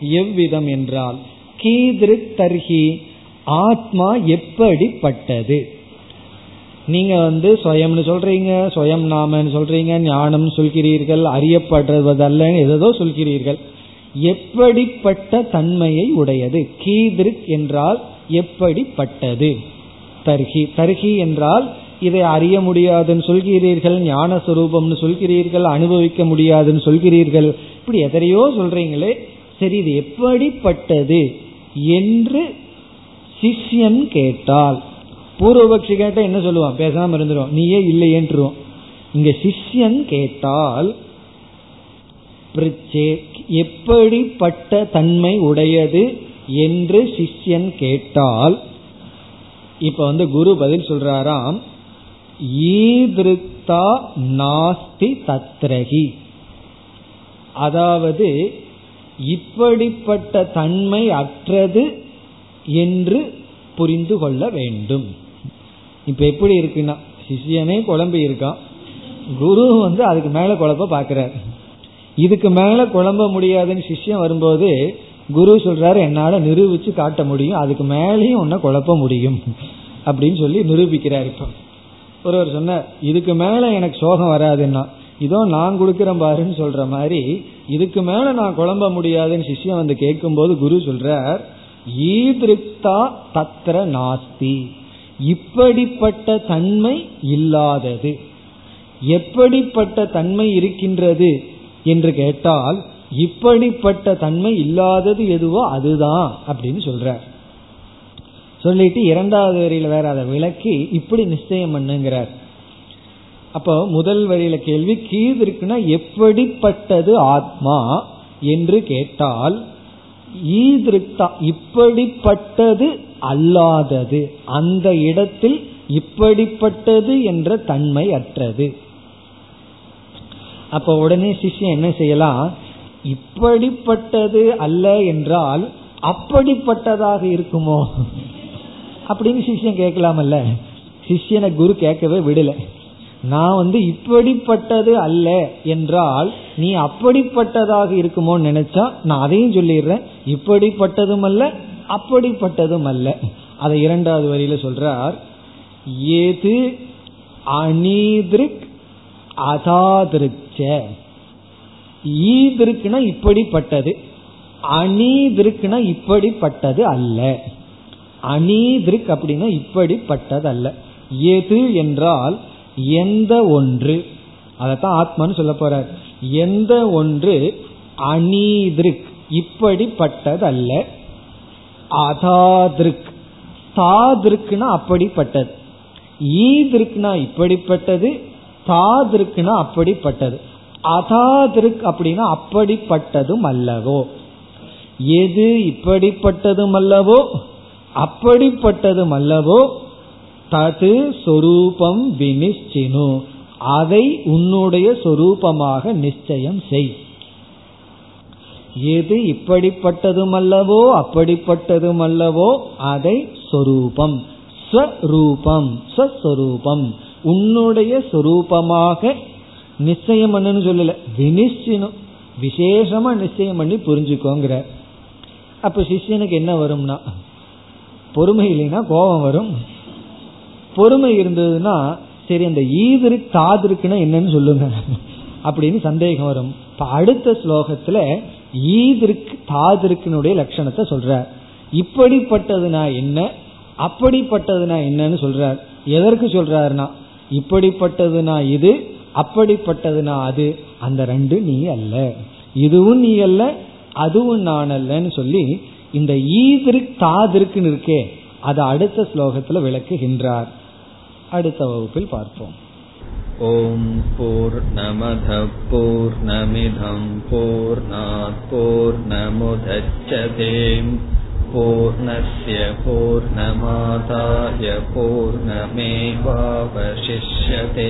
எவ்விதம் என்றால் கீதிருக் தர்ஹி ஆத்மா எப்படிப்பட்டது? நீங்க வந்து சுயம்னு சொல்றீங்க சுயம் நாமன்னு சொல்றீங்க ஞானம் சொல்கிறீர்கள் அறியப்படுவதல்லன்னு எதோ சொல்கிறீர்கள். எப்படிப்பட்ட தன்மையை உடையது? கீதிருக் என்றால் எப்படிப்பட்டது? தர்கி தர்கி என்றால் இதை அறிய முடியாதுன்னு சொல்கிறீர்கள் ஞான சுரூபம்னு சொல்கிறீர்கள் அனுபவிக்க முடியாதுன்னு சொல்கிறீர்கள். இப்படி எதனையோ சொல்றீங்களே சரி இது எப்படிப்பட்டது என்று சிஷ்யன் கேட்டால் பூர்வபக்ஷி கேட்டால் என்ன சொல்லுவான்? பேசாம இருந்துடும் நீயே இல்லையேன்றுவோம் இங்க சிஷ்யன் கேட்டால் எப்படிப்பட்ட தன்மை உடையது என்று சிஷ்யன் கேட்டால் இப்ப வந்து குரு பதில் சொல்றாராம் ஈதிருத்தா நாஸ்தி தத்ரகி. அதாவது இப்படிப்பட்ட தன்மை அற்றது என்று புரிந்து கொள்ள வேண்டும். இப்ப எப்படி இருக்குன்னா சிஷியனே குழம்பு இருக்கான் குரு வந்து அதுக்கு மேல குழப்ப பாக்குறாரு. இதுக்கு மேல குழம்ப முடியாதுன்னு சிஷ்யம் வரும்போது குரு சொல்றாரு என்னால நிரூபிச்சு காட்ட முடியும். அதுக்கு மேலேயும் உன்னை குழப்ப முடியும். அப்படின்னு சொல்லி நிரூபிக்கிறார் இப்ப. ஒருவர் சொன்னார் இதுக்கு மேல எனக்கு சோகம் வராதுன்னா. இதோ நான் கொடுக்குறேன் பாருன்னு சொல்ற மாதிரி இதுக்கு மேல நான் குழம்ப முடியாதுன்னு சிஷ்யம் வந்து கேட்கும் போது குரு சொல்றார் ஈதிருப்தா தத்திர நாஸ்தி. இப்படிப்பட்ட தன்மை இல்லாதது. எப்படிப்பட்ட தன்மை இருக்கின்றது என்று கேட்டால் இப்படிப்பட்ட தன்மை இல்லாதது எதுவோ அதுதான் அப்படின்னு சொல்றார் சொல்லிட்டு இரண்டாவது வரியில வேற அதை விளக்கி இப்படி நிச்சயம் பண்ணுங்கிறார். அப்போ முதல் வரியில கேள்வி கீழ் இருக்குன்னா எப்படிப்பட்டது ஆத்மா என்று கேட்டால் ஈதிருக்தா இப்படிப்பட்டது அல்லாதது அந்த இடத்தில் இப்படிப்பட்டது என்ற தன்மை அற்றது. அப்ப உடனே சிஷ்யன் என்ன செய்யலாம் இப்படிப்பட்டது அல்ல என்றால் அப்படிப்பட்டதாக இருக்குமோ? அப்படின்னு சிஷ்யன் கேட்கலாமல்ல. சிஷ்யனை குரு கேட்கவே விடல. நான் வந்து இப்படிப்பட்டது அல்ல என்றால் நீ அப்படிப்பட்டதாக இருக்குமோன்னு நினைச்சா நான் அதையும் சொல்லிடுறேன். இப்படிப்பட்டதும் அல்ல அப்படிப்பட்டதும் அல்ல. அதை இரண்டாவது வரியில சொல்றார். ஏது அநீதிருக் அதாதிருச்ச. ஈதிருக்குன்னா இப்படிப்பட்டது. அநீதிருக்குன்னா இப்படிப்பட்டது அல்ல. அநீதிருக் அப்படின்னா இப்படிப்பட்டது அல்ல எது என்றால் எந்த ஒன்று. அதைத்தான் ஆத்மான்னு சொல்ல போறார். எந்த ஒன்று அநீதிருக் இப்படிப்பட்டது அல்ல அதாதிருக். தாதிருக்குனா அப்படிப்பட்டது. ஈதிருக்குனா இப்படிப்பட்டது. தாதிருக்குனா அப்படிப்பட்டது. அதாதிருக் அப்படின்னா அப்படிப்பட்டதும் அல்லவோ? எது இப்படிப்பட்டதும் அல்லவோ? அப்படிப்பட்டதும் அல்லவோ? தது சொரூபம் வினிச்சினு அதை உன்னுடைய சொரூபமாக நிச்சயம் செய். எது இப்படிப்பட்டதும் அல்லவோ? அப்படிப்பட்டதும் அல்லவோ? அதை சொரூபம். ஸ்வரூபம். ஸ்வஸ்வரூபம். உன்னுடைய சொரூபமாக நிச்சயம் பண்ணுன்னு சொல்லல. வினிச்சினும் விசேஷமா நிச்சயம் பண்ணி புரிஞ்சுக்கோங்கிற. அப்ப சிஷ்யனுக்கு என்ன வரும்னா? பொறுமை இல்லைன்னா கோபம் வரும். பொறுமை இருந்ததுன்னா சரி அந்த ஈதிரு தாதிருக்குன்னா என்னன்னு சொல்லுங்க. அப்படின்னு சந்தேகம் வரும். இப்ப அடுத்த ஸ்லோகத்துல ஈதிருக்கு தாதிருக்கினுடைய லட்சணத்தை சொல்றார். இப்படிப்பட்டதுனா என்ன? அப்படிப்பட்டதுனா என்னன்னு சொல்றார். எதற்கு சொல்றாருன்னா இப்படிப்பட்டதுனா இது அப்படிப்பட்டதுனா அது அந்த ரெண்டு நீ அல்ல இதுவும் நீ அல்ல அதுவும் நான் அல்லன்னு சொல்லி இந்த ஈதிருக்கு தாதிருக்குன்னு இருக்கே அதை அடுத்த ஸ்லோகத்துல விளக்குகின்றார் அடுத்த வகுப்பில் பார்ப்போம் ॐ पूर्णमधः पूर्णमिधं पूर्णात् पूर्णमुदच्छते पूर्णस्य पूर्णमादाय पूर्णमेवावशिष्यते